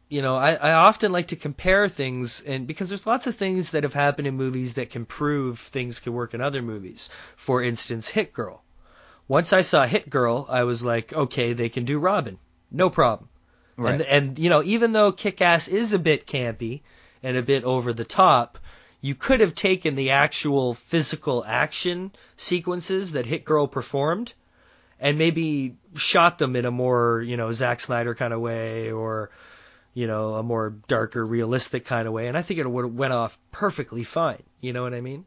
you know, I, I often like to compare things, and because there's lots of things that have happened in movies that can prove things can work in other movies. For instance, Hit Girl. Once I saw Hit Girl, I was like, okay, they can do Robin. No problem. Right. And, and, you know, even though Kick Ass is a bit campy and a bit over the top, you could have taken the actual physical action sequences that Hit Girl performed and maybe shot them in a more, you know, Zack Snyder kind of way or, you know, a more darker, realistic kind of way. And I think it would have went off perfectly fine. You know what I mean?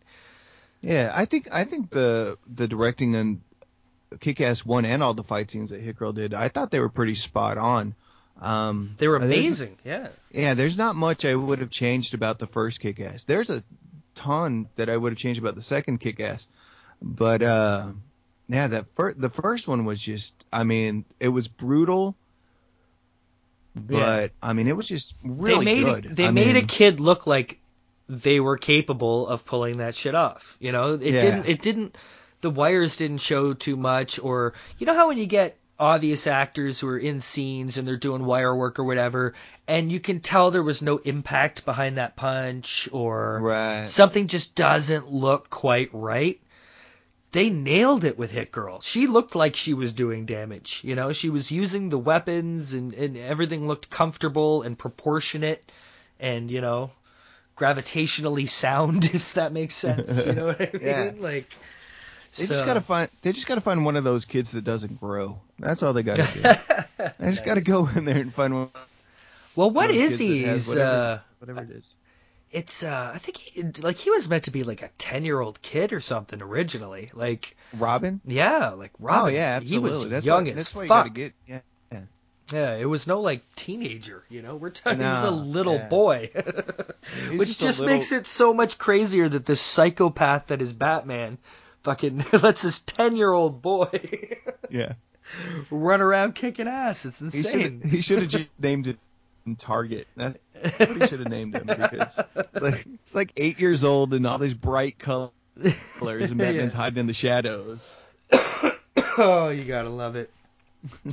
Yeah, I think I think the the directing and Kick-Ass one and all the fight scenes that Girl did, I thought they were pretty spot on. Um, They were amazing. Yeah. Yeah, there's not much I would have changed about the first Kick-Ass. There's a ton that I would have changed about the second Kick-Ass, but uh, yeah, that fir- the first one was just, I mean, it was brutal, but I mean, it was just really they made good. they I made a kid look like they were capable of pulling that shit off. You know, it Yeah. didn't it didn't the wires didn't show too much or you know how when you get obvious actors who are in scenes and they're doing wire work or whatever and you can tell there was no impact behind that punch or Right. something just doesn't look quite right they nailed it with Hit Girl. She looked like she was doing damage. You know, she was using the weapons and, and everything looked comfortable and proportionate and, you know, gravitationally sound, if that makes sense. You know what I mean? Yeah. Like, They just gotta find. They just gotta find one of those kids that doesn't grow. That's all they gotta do. they just gotta go in there and find one. Well, what one of those is he? Whatever, uh, whatever it is. It's, uh, I think, he, like, he was meant to be like a 10 year old kid or something originally. Like, Robin. yeah, like Robin. Oh yeah, He absolutely. was that's young why, as that's why you gotta get. Yeah. yeah. It was no like teenager, you know. We're talking he was a little yeah. boy, which just just, little- makes it so much crazier that this psychopath that is Batman fucking lets this ten year old boy Yeah. run around kicking ass. It's He insane. He should have just named it Target. That's what he should have named him because it's like it's like eight years old and all these bright colors and Batman's Yeah. hiding in the shadows. oh, you gotta love it.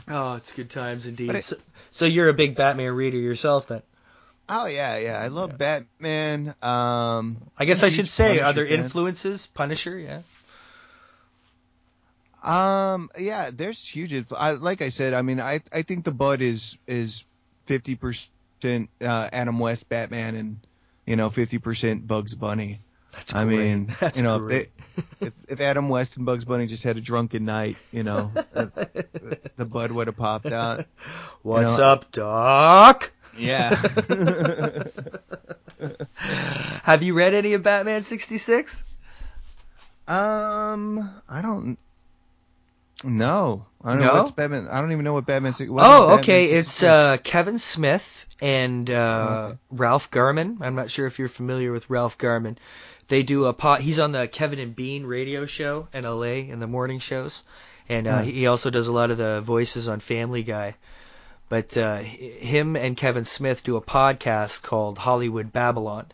Oh, it's good times indeed. It- so, so you're a big Batman reader yourself, then? Oh yeah, yeah. I love Batman. Um, I guess I should say Punisher other fan. influences. Punisher, yeah. Um, yeah, there's huge. Influ- I, like I said, I mean, I I think the Bud is is fifty percent uh, Adam West Batman and you know fifty percent Bugs Bunny. That's I great. mean, That's you know, great. If, they, if if Adam West and Bugs Bunny just had a drunken night, you know, the, the Bud would have popped out. What's know- up, Doc? Yeah. Have you read any of Batman sixty six? um, I don't. No, I don't know what's Batman. I don't even know what Batman's. what's Oh, Batman okay. It's uh, Kevin Smith and uh, Okay. Ralph Garman. I'm not sure if you're familiar with Ralph Garman. They do a pot. He's on the Kevin and Bean radio show in LA in the morning shows, and uh, Huh. he also does a lot of the voices on Family Guy. But uh, him and Kevin Smith do a podcast called Hollywood Babylon,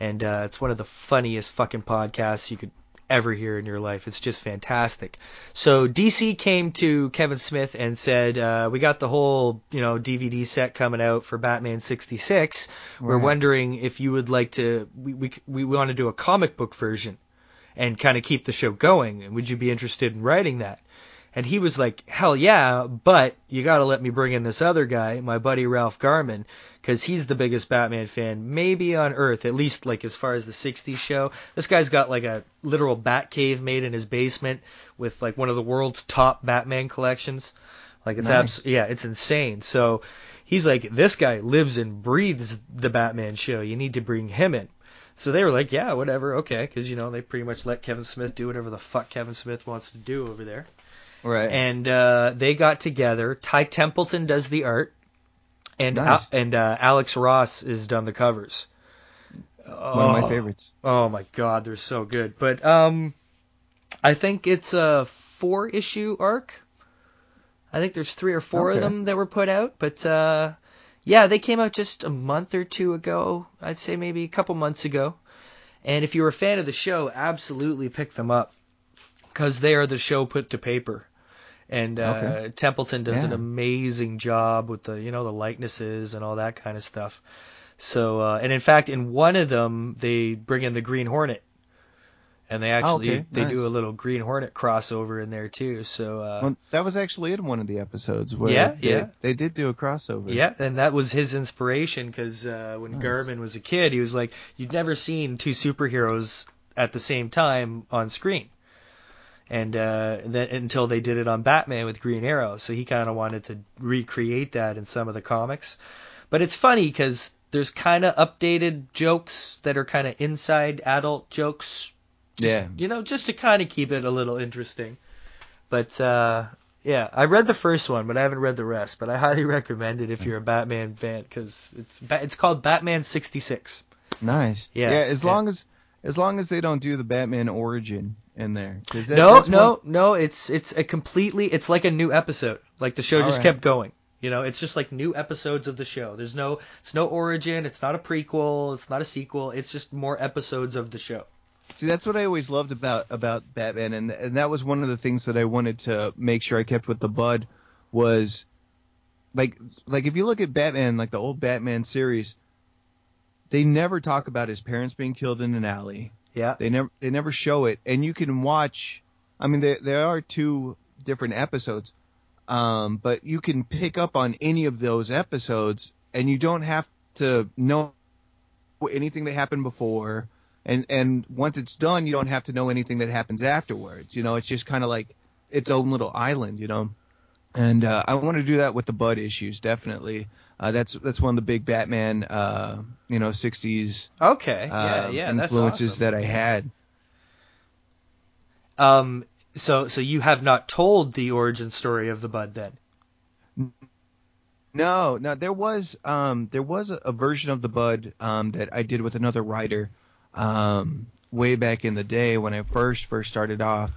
and uh, it's one of the funniest fucking podcasts you could ever hear in your life. It's just fantastic. So DC came to Kevin Smith and said, uh, "We got the whole you know DVD set coming out for Batman '66. We're wondering if you would like to. We we we want to do a comic book version." And kind of keep the show going. And would you be interested in writing that? And he was like, hell yeah, but you got to let me bring in this other guy, my buddy Ralph Garman, because he's the biggest Batman fan maybe on Earth, at least like as far as the 60s show. This guy's got like a literal bat cave made in his basement with like one of the world's top Batman collections. Like it's Nice. abs- yeah, it's insane. So he's like, this guy lives and breathes the Batman show. You need to bring him in. So they were like, yeah, whatever, okay, because you know they pretty much let Kevin Smith do whatever the fuck Kevin Smith wants to do over there. Right. And uh, they got together. Ty Templeton does the art, and Nice. Al- and uh, Alex Ross has done the covers. One of my Oh. favorites. Oh my god, they're so good. But um, I think it's a four issue arc. I think there's three or four of them that were put out, but uh, yeah, they came out just a month or two ago. I'd say maybe a couple months ago. And if you're a fan of the show, absolutely pick them up because they are the show put to paper. And uh, Okay. Templeton does an amazing job with the you know the likenesses and all that kind of stuff. So uh, and in fact, in one of them, they bring in the Green Hornet, and they actually Oh, okay. they Nice. do a little Green Hornet crossover in there too. So uh, Well, that was actually in one of the episodes where Yeah, they, yeah. they did do a crossover. Yeah, and that was his inspiration because uh, when Nice. Garmin was a kid, he was like, you'd never seen two superheroes at the same time on screen, and uh, then until they did it on Batman with Green Arrow, so he kind of wanted to recreate that in some of the comics. But it's funny because there's kind of updated jokes that are kind of inside adult jokes. Just, Yeah. You know, just to kind of keep it a little interesting. But uh, yeah, I read the first one, but I haven't read the rest. But I highly recommend it if you're a Batman fan because it's it's called Batman '66. Nice. Yeah, Yeah. As yeah. long as as long as they don't do the Batman origin in there. that- no, no, one- no. It's it's a completely. It's like a new episode. Like the show just Alright. kept going. You know, it's just like new episodes of the show. There's no, it's no origin. It's not a prequel. It's not a sequel. It's just more episodes of the show. See, that's what I always loved about about Batman, and and that was one of the things that I wanted to make sure I kept with the Bud was like like if you look at Batman, like the old Batman series, they never talk about his parents being killed in an alley. Yeah. They never they never show it, and you can watch. I mean, there there are two different episodes, um, but you can pick up on any of those episodes, and you don't have to know anything that happened before. And and once it's done, you don't have to know anything that happens afterwards. You know, it's just kind of like its own little island. You know, and uh, I want to do that with the Bud issues definitely. Uh, that's that's one of the big Batman, uh, you know, '60s Okay. Yeah. uh, yeah. Influences awesome. that I had. Um. So so you have not told the origin story of the Bud then? No, no, there was um there was a, a version of the Bud um that I did with another writer um way back in the day when I first first started off.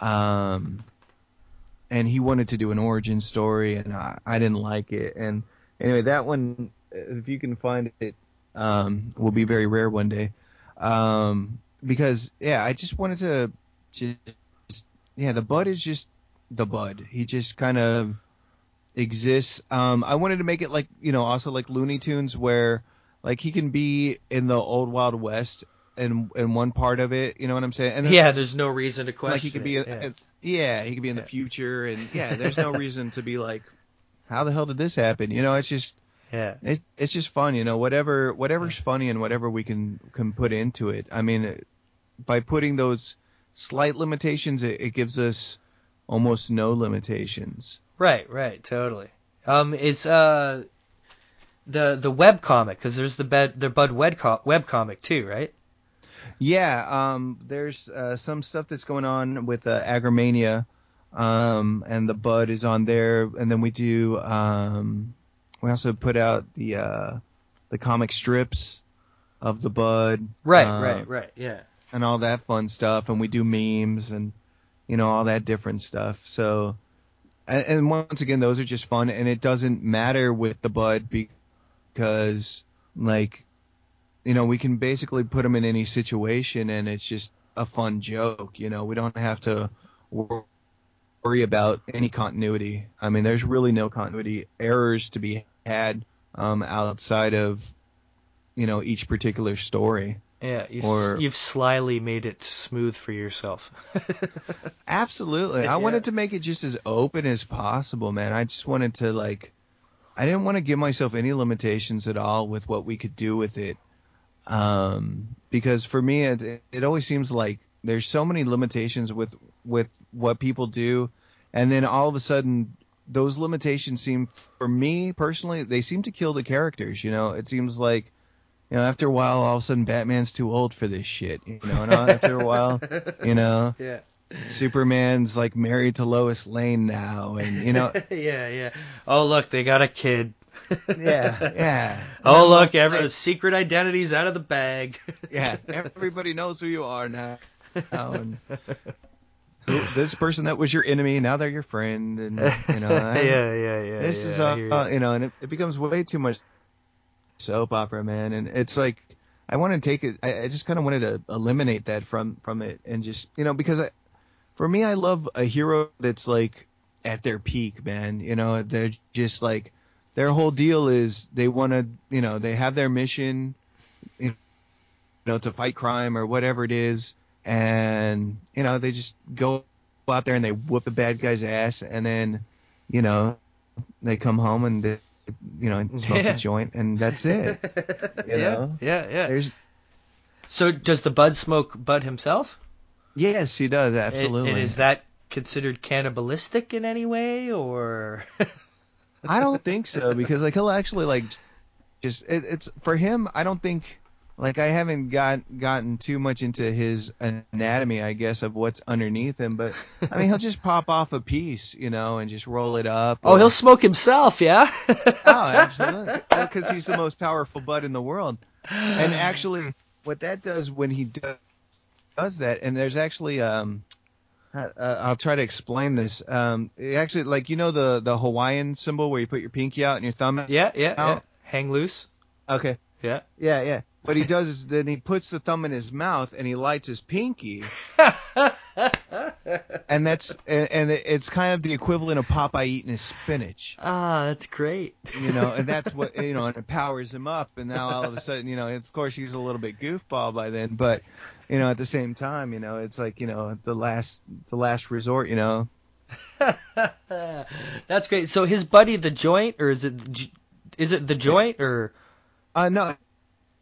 Um and he wanted to do an origin story and I, I didn't like it and anyway that one if you can find it um will be very rare one day. Um because yeah, I just wanted to just yeah, the Bud is just the Bud. He just kind of exists. Um, I wanted to make it like you know also like Looney Tunes where like he can be in the old Wild West in in one part of it. You know what I'm saying? And yeah. There's no reason to question. like he could be it. in, yeah. uh, yeah he could be in the future and yeah there's no reason to be like how the hell did this happen? You know it's just yeah. it, it's just fun. You know whatever whatever's funny and whatever we can can put into it. I mean by putting those slight limitations it, it gives us almost no limitations. Right, right, totally. Um, is uh the the web comic because there's the bed the Bud web co- web comic too, right? Yeah, um, there's uh, some stuff that's going on with uh, Agromania, um, and the Bud is on there, and then we do. Um, we also put out the uh, the comic strips of the Bud, Right, uh, right, right. Yeah. and all that fun stuff, and we do memes and you know all that different stuff. So, and, and once again, those are just fun, and it doesn't matter with the Bud because like you know, we can basically put them in any situation and it's just a fun joke. You know, we don't have to wor- worry about any continuity. I mean, there's really no continuity errors to be had um, outside of, you know, each particular story. Yeah, you've, Or- you've slyly made it smooth for yourself. Absolutely. I Yeah. wanted to make it just as open as possible, man. I just wanted to like I didn't want to give myself any limitations at all with what we could do with it. Um because for me it it always seems like there's so many limitations with with what people do and then all of a sudden those limitations seem for me personally they seem to kill the characters, you know. It seems like you know, after a while, all of a sudden, Batman's too old for this shit. You know, and after a while, you know, Yeah. Superman's like married to Lois Lane now, and you know, yeah, yeah. Oh, look, they got a kid. yeah, yeah. Oh, look, every the secret identity's out of the bag. yeah, everybody knows who you are now. And who- this person that was your enemy, now they're your friend, and you know, yeah, yeah, yeah. this yeah, is I uh, you. uh, you know, and it, it becomes way too much soap opera, man. And it's like I want to take it. I, I just kind of wanted to eliminate that from from it, and just you know, because I, for me, I love a hero that's like at their peak, man. You know, they're just like their whole deal is they want to, you know, they have their mission, you know, to fight crime or whatever it is, and you know, they just go out there and they whoop the bad guy's ass, and then, you know, they come home and they, you know, smokes Yeah. a joint, and that's it. You yeah, know, yeah, yeah. there's So, does the Bud smoke Bud himself? yes, he does absolutely. And, and is that considered cannibalistic in any way, or? I don't think so because like he'll actually like just it, it's for him. I don't think like I haven't got gotten too much into his anatomy, I guess, of what's underneath him. But I mean, he'll just pop off a piece, you know, and just roll it up. oh, or- he'll smoke himself, yeah. oh, absolutely, because he's the most powerful bud in the world. And actually, what that does when he does does that, and there's actually um. Uh, I'll try to explain this. Um, actually, like you know the the Hawaiian symbol where you put your pinky out and your thumb out. Yeah, yeah, yeah. Hang loose. Okay. Yeah. Yeah, yeah. What he does is then he puts the thumb in his mouth and he lights his pinky, and that's and, and it's kind of the equivalent of Popeye eating his spinach, Ah, that's great. you know. And that's what you know, and it powers him up. And now all of a sudden, you know, of course he's a little bit goofball by then, but you know, at the same time, you know, it's like you know the last the last resort, you know. That's great. So his buddy, the joint, or is it is it the joint or? Uh, no,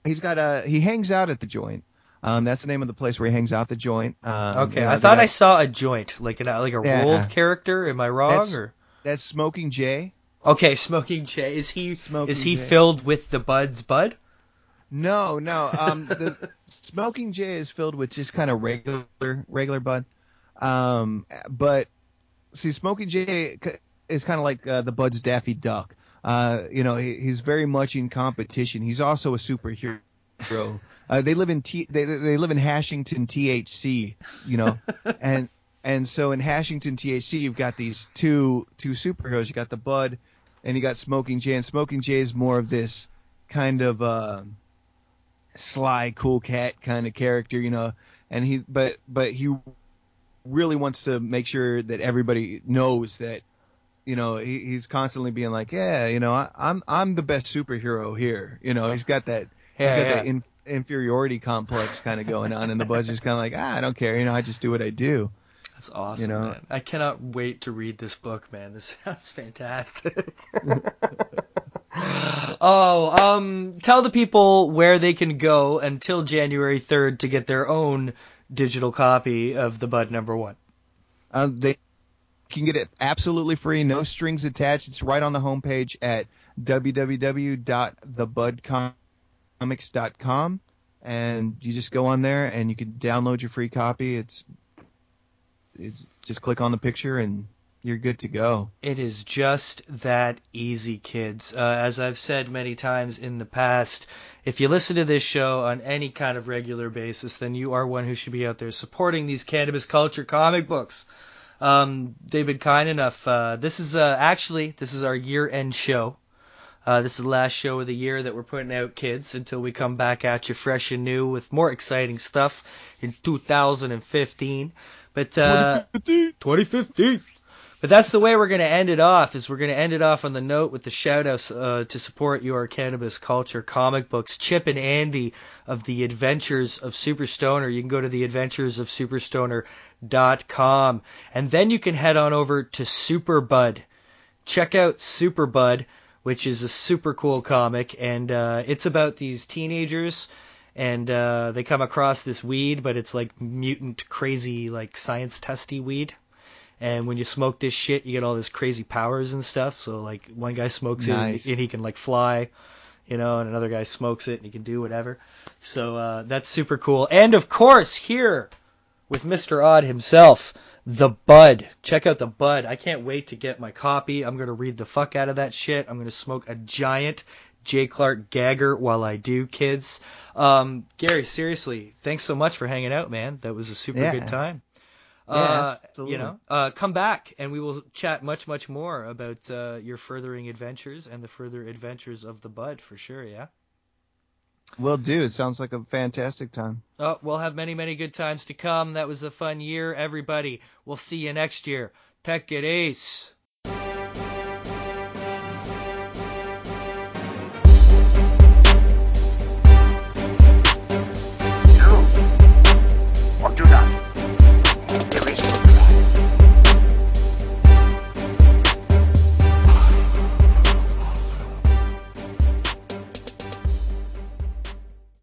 he's got a he hangs out at the joint. Um, that's the name of the place where he hangs out the joint. Um, Okay, I thought I saw a joint, like an like a Yeah. rolled character. Am I wrong? That's- or That's Smoking Jay. okay, Smoking Jay. Is he Smoking is he Jay. filled with the buds bud? No, no. Um, the Smoking Jay is filled with just kind of regular, regular bud. Um, but see, Smoking Jay is kind of like uh, the Bud's Daffy Duck. Uh, you know, he, he's very much in competition. He's also a superhero. Uh, they live in T, they they live in Hashington THC. You know, and and so in Hashington THC, you've got these two two superheroes. You got the Bud, and you got Smoking Jay. And Smoking Jay is more of this kind of. Uh, sly cool cat kind of character you know and he but but he really wants to make sure that everybody knows that you know he, he's constantly being like yeah you know I, i'm i'm the best superhero here you know he's got that he's Yeah, got yeah. that in, inferiority complex kind of going on and the bud's just kind of like ah i don't care you know i just do what i do That's awesome, you know? man. I cannot wait to read this book, man. This sounds fantastic. oh, um, tell the people where they can go until January 3rd to get their own digital copy of the Bud Number One. Um, they can get it absolutely free, no strings attached. It's right on the homepage at www.thebudcomics.com, and you just go on there and you can download your free copy. It's it's just click on the picture and you're good to go. It is just that easy, kids. Uh, as I've said many times in the past, if you listen to this show on any kind of regular basis, then you are one who should be out there supporting these cannabis culture comic books. Um, they've been kind enough. Uh, this is uh, actually this is our year-end show. Uh, this is the last show of the year that we're putting out, kids, until we come back at you fresh and new with more exciting stuff in 2015. But uh, 2015. But that's the way we're going to end it off. Is we're going to end it off on the note with the shout outs uh, to support your cannabis culture comic books. Chip and Andy of the Adventures of Super Stoner. You can go to the Adventures of Superstoner.com, and then you can head on over to Superbud. Check out Superbud, which is a super cool comic, and uh, it's about these teenagers. And uh, they come across this weed, but it's like mutant, crazy, like science testy weed and when you smoke this shit, you get all this crazy powers and stuff. So like one guy smokes Nice. it and he can like fly, you know, and another guy smokes it and he can do whatever. So uh, that's super cool. And of course, here with Mr. Odd himself, the Bud. Check out the Bud. I can't wait to get my copy. I'm gonna read the fuck out of that shit. I'm gonna smoke a giant J. Clark Gagger while I do, kids. Um, Gary, seriously, thanks so much for hanging out, man. That was a super Yeah. good time. Yeah, Uh, you know, uh, come back and we will chat much, much more about uh, your furthering adventures and the further adventures of the Bud for sure. Yeah. Will do. It sounds like a fantastic time. Oh, we'll have many, many good times to come. That was a fun year, everybody. We'll see you next year. Tech it ace.